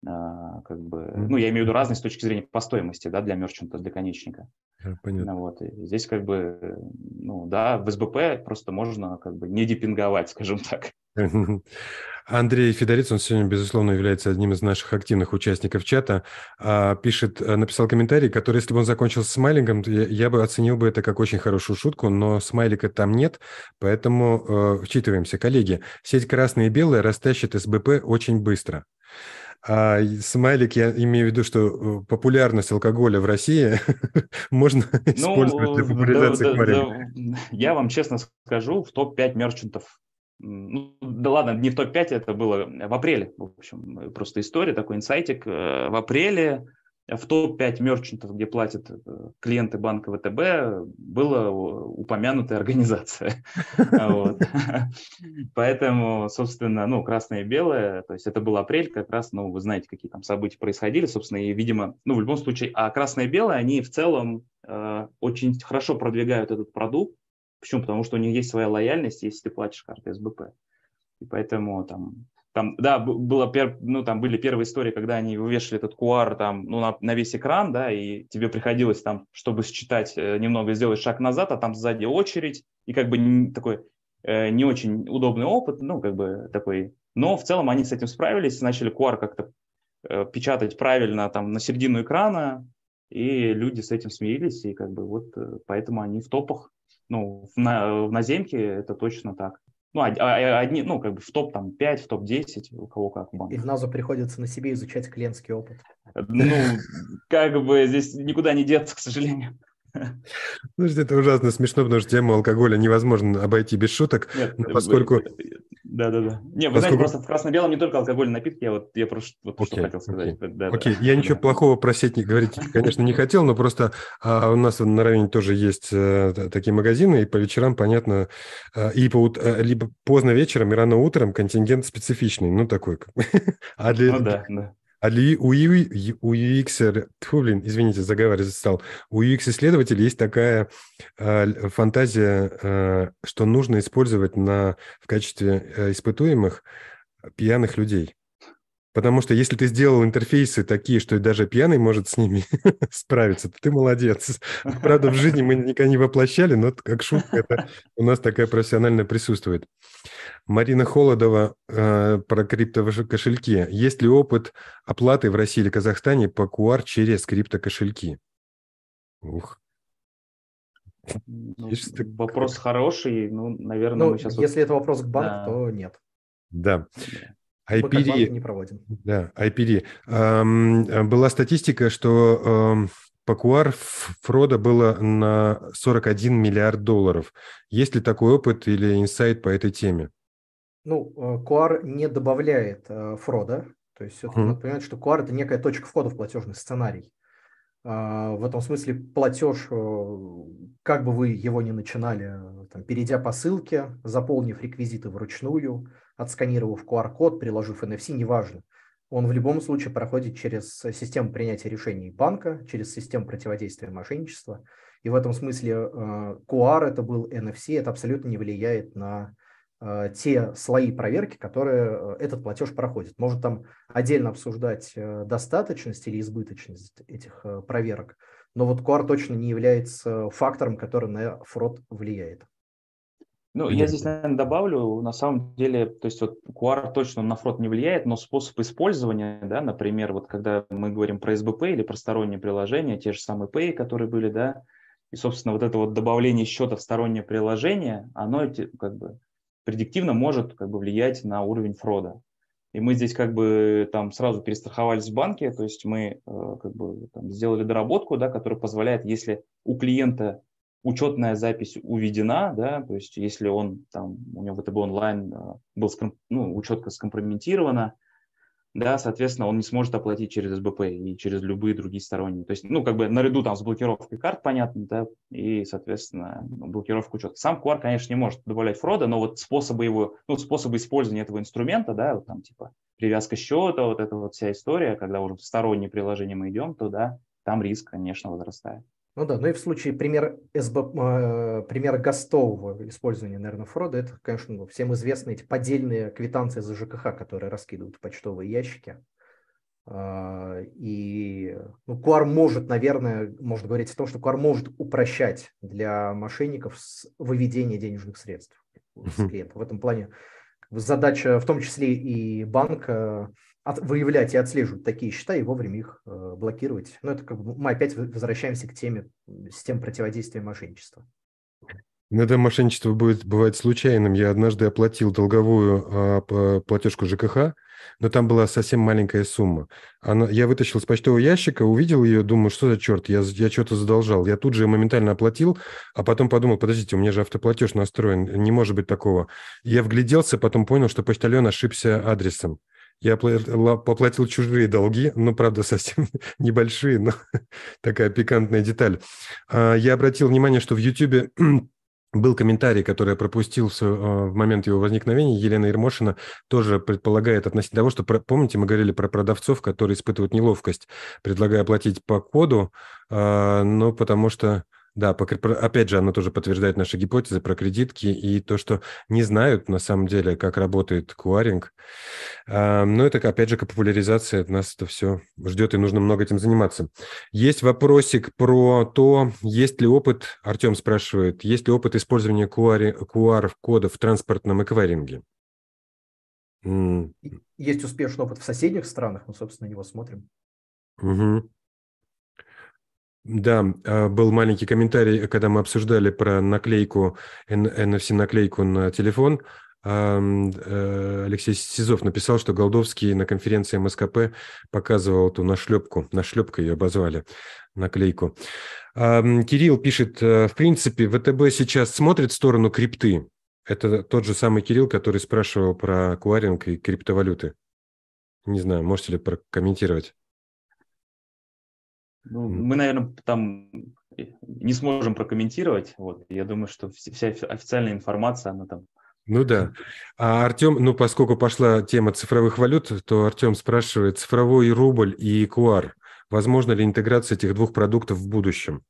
Speaker 5: а, как бы, ну, я имею в виду разный с точки зрения по стоимости, да, для мерчанта, для конечника. Понятно. Ну, вот, и здесь как бы, ну, да, в СБП просто можно как бы не депинговать, скажем так.
Speaker 1: Андрей Федорец, он сегодня, безусловно, является одним из наших активных участников чата, а, пишет, э, написал комментарий, который, если бы он закончился смайлингом, я, я бы оценил бы это как очень хорошую шутку, но смайлика там нет, поэтому э, вчитываемся. Коллеги, сеть красные и белые растащит СБП очень быстро. А смайлик, я имею в виду, что э, популярность алкоголя в России можно ну, использовать для популяризации да, да,
Speaker 5: да, Я вам честно скажу, в топ-5 мерчантов ну, да ладно, не в топ-5, это было в апреле, в общем, просто история, такой инсайтик. Э, в апреле в топ-5 мерчантов, где платят э, клиенты банка ВТБ, была упомянутая организация. Поэтому, собственно, ну, красное и белое, то есть это был апрель, как раз, ну, вы знаете, какие там события происходили, собственно, и, видимо, ну, в любом случае, а красное и белое, они в целом э, очень хорошо продвигают этот продукт. Почему? Потому что у них есть своя лояльность, если ты платишь картой СБП. И поэтому там там, да, было пер, ну, там были первые истории, когда они вывешивали этот QR там, ну, на, на весь экран, да, и тебе приходилось там, чтобы считать э, немного, сделать шаг назад, а там сзади очередь, и как бы такой э, не очень удобный опыт, ну, как бы такой. Но в целом они с этим справились, начали QR как-то э, печатать правильно там на середину экрана, и люди с этим смирились, и как бы вот поэтому они в топах. Ну, в, на, в наземке это точно так. Ну, а, а, одни, ну, как бы в топ там 5, в топ 10, у кого как
Speaker 4: в банке. И в НАЗу приходится на себе изучать клиентский опыт.
Speaker 5: Ну, как бы здесь никуда не деться, к сожалению.
Speaker 1: Слушайте, это ужасно смешно, потому что тему алкоголя невозможно обойти без шуток, Нет, поскольку...
Speaker 5: Да, да, да. Не, вы Поскольку... знаете, просто в красно-белом не только алкогольные напитки, я вот я просто вот okay, что хотел сказать.
Speaker 1: Окей, да, okay. да. я ничего плохого просить не говорить, конечно, не хотел, но просто а, у нас на районе тоже есть а, такие магазины, и по вечерам, понятно, а, и по, а, либо поздно вечером и рано утром контингент специфичный, ну такой.
Speaker 5: а для, ну да, да.
Speaker 1: А у, у UX, тьфу, блин, извините, заговаривать стал. У UX-исследователей есть такая э, фантазия, э, что нужно использовать на, в качестве э, испытуемых пьяных людей. Потому что если ты сделал интерфейсы такие, что даже пьяный может с ними справиться, то ты молодец. Правда, в жизни мы никогда не воплощали, но как шутка это у нас такая профессиональная присутствует. Марина Холодова э, про криптокошельки. Есть ли опыт оплаты в России или Казахстане по QR через криптокошельки?
Speaker 5: Ух. Ну, вопрос хороший, ну, наверное, ну,
Speaker 4: мы сейчас... Если вот... это вопрос к банку, да. то нет.
Speaker 1: Да. IPD, не проводим. Да, IPD. Эм, была статистика, что эм, по QR фрода было на 41 миллиард долларов. Есть ли такой опыт или инсайт по этой теме?
Speaker 4: Ну, э, не добавляет э, фрода. То есть все-таки mm. надо понимать, что QR – это некая точка входа в платежный сценарий. Э, в этом смысле платеж, э, как бы вы его ни начинали, там, перейдя по ссылке, заполнив реквизиты вручную – отсканировав QR-код, приложив NFC, неважно. Он в любом случае проходит через систему принятия решений банка, через систему противодействия мошенничества. И в этом смысле э, QR это был NFC, это абсолютно не влияет на э, те слои проверки, которые э, этот платеж проходит. Может там отдельно обсуждать достаточность или избыточность этих проверок, но вот QR точно не является фактором, который на фрод влияет.
Speaker 5: Ну, я здесь, наверное, добавлю, на самом деле, то есть вот QR точно на фрод не влияет, но способ использования, да, например, вот когда мы говорим про СБП или про сторонние приложения, те же самые Pay, которые были, да, и, собственно, вот это вот добавление счета в стороннее приложение, оно как бы предиктивно может как бы влиять на уровень фрода. И мы здесь как бы там сразу перестраховались в банке, то есть мы э, как бы там, сделали доработку, да, которая позволяет, если у клиента учетная запись уведена, да, то есть если он там, у него ВТБ онлайн э, был, ну, учетка скомпрометирована, да, соответственно, он не сможет оплатить через СБП и через любые другие сторонние. То есть, ну, как бы наряду там с блокировкой карт, понятно, да, и, соответственно, блокировку учета. Сам QR, конечно, не может добавлять фрода, но вот способы его, ну, способы использования этого инструмента, да, вот там типа привязка счета, вот эта вот вся история, когда уже в сторонние приложения мы идем, то, да, там риск, конечно, возрастает.
Speaker 4: Ну да, ну и в случае пример, СБ, э, примера гостового использования, наверное, фрода, это, конечно, ну, всем известны эти поддельные квитанции за ЖКХ, которые раскидывают в почтовые ящики. Э, и ну, QR может, наверное, можно говорить о том, что QR может упрощать для мошенников выведение денежных средств с клиента. В этом плане задача, в том числе и банка, от, выявлять и отслеживать такие счета и вовремя их э, блокировать. Но это как бы мы опять возвращаемся к теме систем противодействия мошенничества.
Speaker 1: Иногда мошенничество будет, бывает случайным. Я однажды оплатил долговую а, платежку ЖКХ, но там была совсем маленькая сумма. Она, я вытащил с почтового ящика, увидел ее, думаю, что за черт, я, я что-то задолжал. Я тут же моментально оплатил, а потом подумал, подождите, у меня же автоплатеж настроен, не может быть такого. Я вгляделся, потом понял, что почтальон ошибся адресом. Я поплатил чужие долги, ну, правда, совсем небольшие, но такая пикантная деталь. А, я обратил внимание, что в YouTube был комментарий, который я пропустил в, а, в момент его возникновения. Елена Ермошина тоже предполагает относительно того, что, помните, мы говорили про продавцов, которые испытывают неловкость, предлагая оплатить по коду, а, но потому что да, опять же, она тоже подтверждает наши гипотезы про кредитки и то, что не знают на самом деле, как работает куаринг. Но это, опять же, популяризация нас это все ждет, и нужно много этим заниматься. Есть вопросик про то, есть ли опыт, Артем спрашивает, есть ли опыт использования QR-кодов в транспортном эквайринге?
Speaker 4: Есть успешный опыт в соседних странах, мы, собственно, его смотрим.
Speaker 1: Угу. Да, а, был маленький комментарий, когда мы обсуждали про наклейку, NFC-наклейку на телефон. Э, Алексей Сизов написал, что Голдовский на конференции МСКП показывал эту нашлепку, нашлепка ее обозвали, наклейку. Кирилл пишет, э, в принципе, ВТБ сейчас смотрит в сторону крипты. Это тот же самый Кирилл, который спрашивал про кваринг и криптовалюты. Не знаю, можете ли прокомментировать?
Speaker 5: Ну, мы, наверное, там не сможем прокомментировать. Вот. Я думаю, что вся официальная информация, она там
Speaker 1: ну да. А Артем, ну поскольку пошла тема цифровых валют, то Артем спрашивает, цифровой рубль и QR, возможно ли интеграция этих двух продуктов в будущем?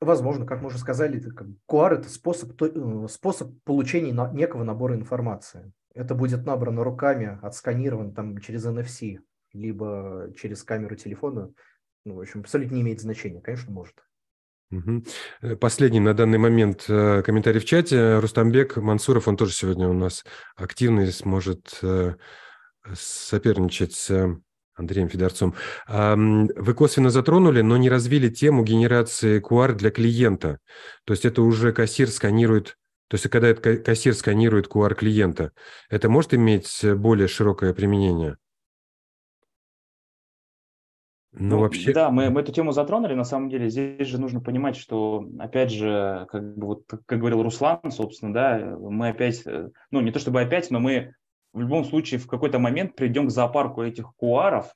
Speaker 4: Возможно, как мы уже сказали, QR – это способ, э, способ получения некого набора информации. Это будет набрано руками, отсканировано там через NFC либо через камеру телефона, ну, в общем, абсолютно не имеет значения. Конечно, может.
Speaker 1: Угу. Последний на данный момент э, комментарий в чате. Рустамбек Мансуров, он тоже сегодня у нас активный, сможет э, соперничать с Андреем Федорцом. Вы косвенно затронули, но не развили тему генерации QR для клиента. То есть это уже кассир сканирует, то есть когда кассир сканирует QR клиента, это может иметь более широкое применение?
Speaker 5: Ну, ну вообще... Да, мы, мы эту тему затронули. На самом деле здесь же нужно понимать, что, опять же, как бы вот, как говорил Руслан, собственно, да, мы опять, э, ну, не то чтобы опять, но мы в любом случае в какой-то момент придем к зоопарку этих куаров,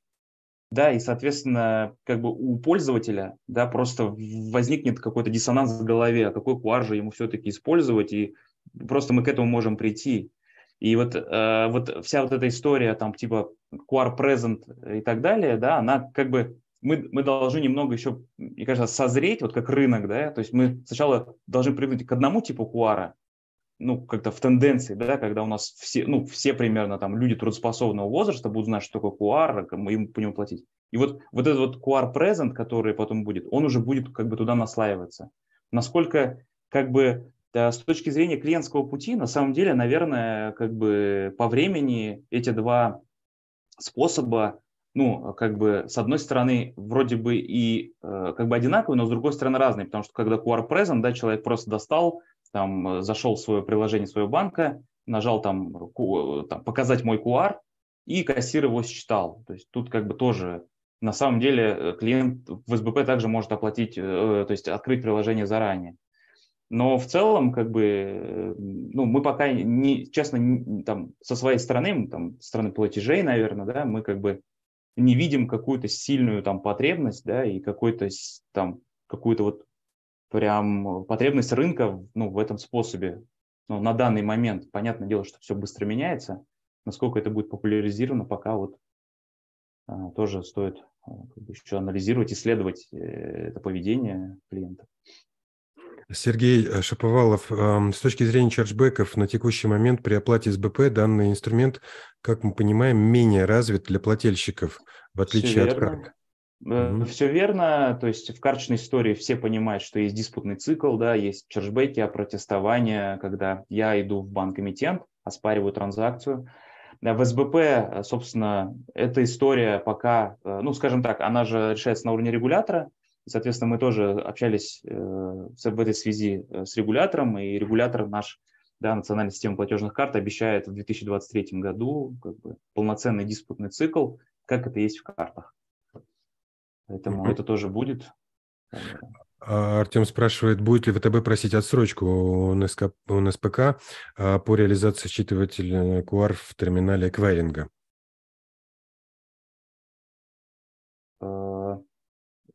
Speaker 5: да, и, соответственно, как бы у пользователя, да, просто возникнет какой-то диссонанс в голове, а какой куар же ему все-таки использовать, и просто мы к этому можем прийти. И вот, э, вот вся вот эта история, там, типа QR present и так далее, да, она как бы, мы, мы должны немного еще, мне кажется, созреть, вот как рынок, да, то есть мы сначала должны привыкнуть к одному типу QR, ну, как-то в тенденции, да, когда у нас все, ну, все примерно там люди трудоспособного возраста будут знать, что такое QR, мы им по нему платить. И вот, вот этот вот QR present, который потом будет, он уже будет как бы туда наслаиваться. Насколько как бы с точки зрения клиентского пути, на самом деле, наверное, как бы по времени эти два способа, ну, как бы с одной стороны вроде бы и э, как бы одинаковые, но с другой стороны разные, потому что когда QR Present, да, человек просто достал, там, зашел в свое приложение своего банка, нажал там, там показать мой QR, и кассир его считал. То есть тут как бы тоже на самом деле э, клиент в СБП также может оплатить, э, то есть открыть приложение заранее. Но в целом, как бы, э, ну, мы пока не, честно, не, там, со своей стороны, там, стороны платежей, наверное, да, мы как бы не видим какую-то сильную там потребность, да, и какой-то там, какую-то вот прям потребность рынка, ну, в этом способе. Но на данный момент, понятное дело, что все быстро меняется. Насколько это будет популяризировано, пока вот а, тоже стоит а, еще анализировать, исследовать э, это поведение.
Speaker 1: Сергей э, Шаповалов, с точки зрения чарджбеков, на текущий момент при оплате с БП данный инструмент, как мы понимаем, менее развит для плательщиков, в отличие от карт.
Speaker 5: Mm-hmm. Все верно, то есть в карточной истории все понимают, что есть диспутный цикл, да, есть чарджбеки, протестование, когда я иду в банк-эмитент, оспариваю транзакцию. В СБП, э, собственно, эта история пока, ну, скажем так, она же решается на уровне регулятора, Соответственно, мы тоже общались э, в этой связи э, с регулятором, и регулятор наш, да, национальная система платежных карт обещает в 2023 году как бы, полноценный диспутный цикл, как это есть в картах. Поэтому mm-hmm. это тоже будет.
Speaker 1: А, Артем спрашивает, будет ли ВТБ просить отсрочку у, НСК, у НСПК а, по реализации считывателя QR в терминале эквайринга?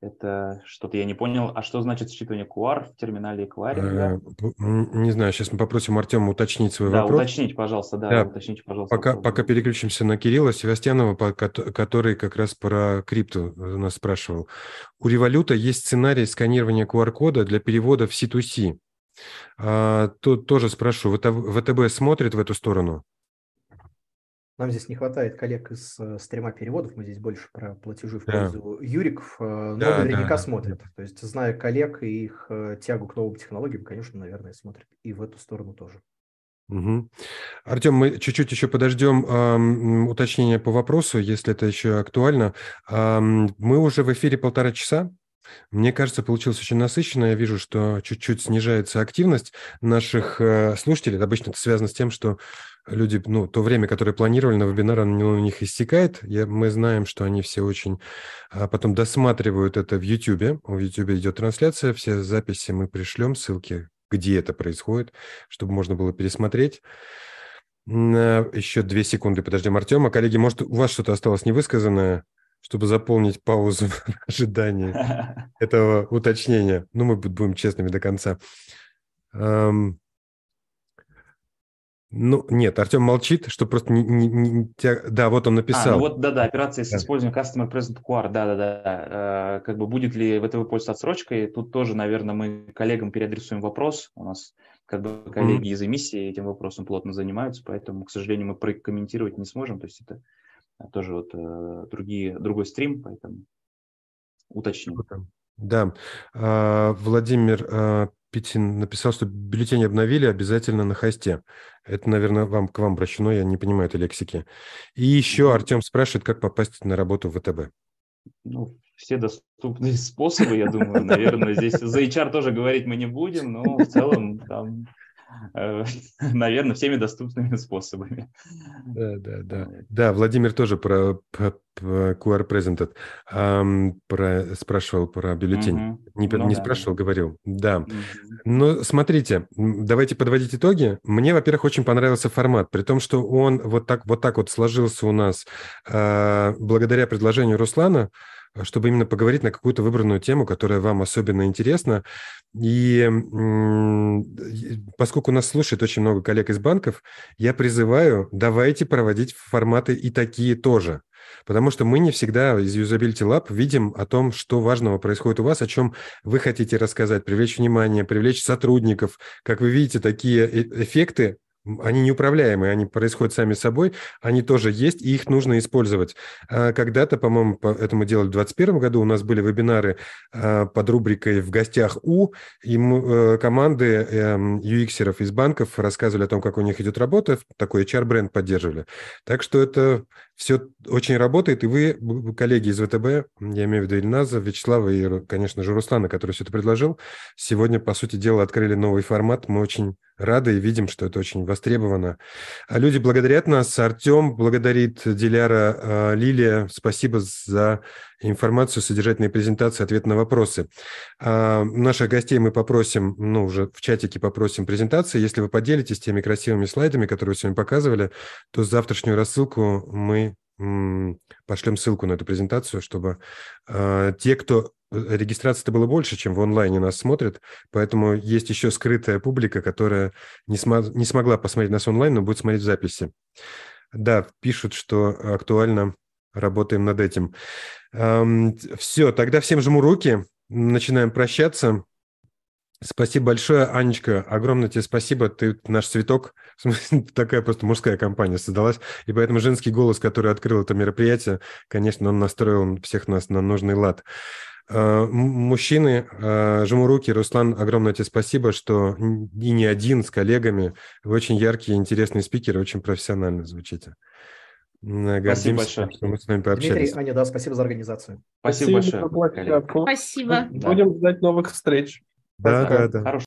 Speaker 5: Это что-то я не понял. А что значит считывание QR в терминале эквайринга?
Speaker 1: Э, не знаю, сейчас мы попросим Артема уточнить свой
Speaker 5: да,
Speaker 1: вопрос.
Speaker 5: Да, уточнить, пожалуйста, да,
Speaker 1: да.
Speaker 5: уточните, пожалуйста.
Speaker 1: Пока, пока переключимся на Кирилла Севастьянова, который как раз про крипту нас спрашивал. У Революта есть сценарий сканирования QR-кода для перевода в C2C. А, тут тоже спрашиваю, ВТБ смотрит в эту сторону?
Speaker 4: Нам здесь не хватает коллег из э, стрима переводов, мы здесь больше про платежи в пользу да. юриков, э, но да, наверняка да, смотрят. То есть, зная коллег и их э, тягу к новым технологиям, конечно, наверное, смотрят и в эту сторону тоже.
Speaker 1: Угу. Артем, мы чуть-чуть еще подождем эм, уточнения по вопросу, если это еще актуально. Эм, мы уже в эфире полтора часа. Мне кажется, получилось очень насыщенно. Я вижу, что чуть-чуть снижается активность наших э, слушателей. Обычно это связано с тем, что люди, ну, то время, которое планировали на вебинар, оно у них истекает. Я, мы знаем, что они все очень а потом досматривают это в YouTube. В YouTube идет трансляция, все записи мы пришлем, ссылки, где это происходит, чтобы можно было пересмотреть. Еще две секунды подождем Артема. Коллеги, может, у вас что-то осталось невысказанное, чтобы заполнить паузу в ожидании этого уточнения? Ну, мы будем честными до конца. Ну, нет, Артем молчит, что просто не, не, не да, вот он написал. А, ну
Speaker 5: вот, да-да, операция с да. использованием Customer Present QR, да-да-да. Э, как бы будет ли ВТВ пользоваться отсрочкой? Тут тоже, наверное, мы коллегам переадресуем вопрос. У нас как бы коллеги mm-hmm. из эмиссии этим вопросом плотно занимаются, поэтому, к сожалению, мы прокомментировать не сможем. То есть это тоже вот э, другие, другой стрим, поэтому уточним.
Speaker 1: Да, а, Владимир Питин написал, что бюллетень обновили обязательно на хосте. Это, наверное, вам к вам обращено, я не понимаю этой лексики. И еще Артем спрашивает, как попасть на работу в ВТБ.
Speaker 5: Ну, все доступные способы, я думаю. Наверное, здесь за HR тоже говорить мы не будем, но в целом там наверное, всеми доступными способами.
Speaker 1: Да, да, да. Да, Владимир тоже про, про, про QR Presented um, про, спрашивал про бюллетень. Угу. Не, ну, не да. спрашивал, говорил. Да. Угу. Но смотрите, давайте подводить итоги. Мне, во-первых, очень понравился формат, при том, что он вот так вот, так вот сложился у нас э, благодаря предложению Руслана, чтобы именно поговорить на какую-то выбранную тему, которая вам особенно интересна. И поскольку нас слушает очень много коллег из банков, я призываю, давайте проводить форматы и такие тоже. Потому что мы не всегда из Usability Lab видим о том, что важного происходит у вас, о чем вы хотите рассказать, привлечь внимание, привлечь сотрудников. Как вы видите, такие э, эффекты они неуправляемые, они происходят сами собой, они тоже есть, и их нужно использовать. А когда-то, по-моему, это мы делали в 2021 году, у нас были вебинары а, под рубрикой «В гостях у», и э, команды UX-еров эм, из банков рассказывали о том, как у них идет работа, такой HR-бренд поддерживали. Так что это все очень работает, и вы, коллеги из ВТБ, я имею в виду Ильназа, Вячеслава и, конечно же, Руслана, который все это предложил, сегодня, по сути дела, открыли новый формат. Мы очень рады и видим, что это очень востребовано. А люди благодарят нас. Артем благодарит Диляра, а, Лилия. Спасибо за информацию, содержательные презентации, ответ на вопросы. А, наших гостей мы попросим, ну, уже в чатике попросим презентации. Если вы поделитесь теми красивыми слайдами, которые вы сегодня показывали, то завтрашнюю рассылку мы пошлем ссылку на эту презентацию, чтобы э, те, кто регистрации-то было больше, чем в онлайне нас смотрят, поэтому есть еще скрытая публика, которая не, см- не смогла посмотреть нас онлайн, но будет смотреть в записи. Да, пишут, что актуально работаем над этим. Эм, все, тогда всем жму руки, начинаем прощаться. Спасибо большое, Анечка. Огромное тебе спасибо. Ты наш цветок. Такая просто мужская компания создалась. И поэтому женский голос, который открыл это мероприятие, конечно, он настроил всех нас на нужный лад. А, мужчины, а, жму руки. Руслан, огромное тебе спасибо, что и не один с коллегами. Вы очень яркие, интересные спикеры, очень профессионально звучите.
Speaker 5: Гордимся, спасибо большое.
Speaker 4: что мы с вами пообщались. Дмитрий, Аня, да, спасибо за организацию.
Speaker 5: Спасибо,
Speaker 3: спасибо
Speaker 5: большое.
Speaker 2: Спасибо.
Speaker 3: Будем ждать новых встреч.
Speaker 1: Да, да, да. Хорошо.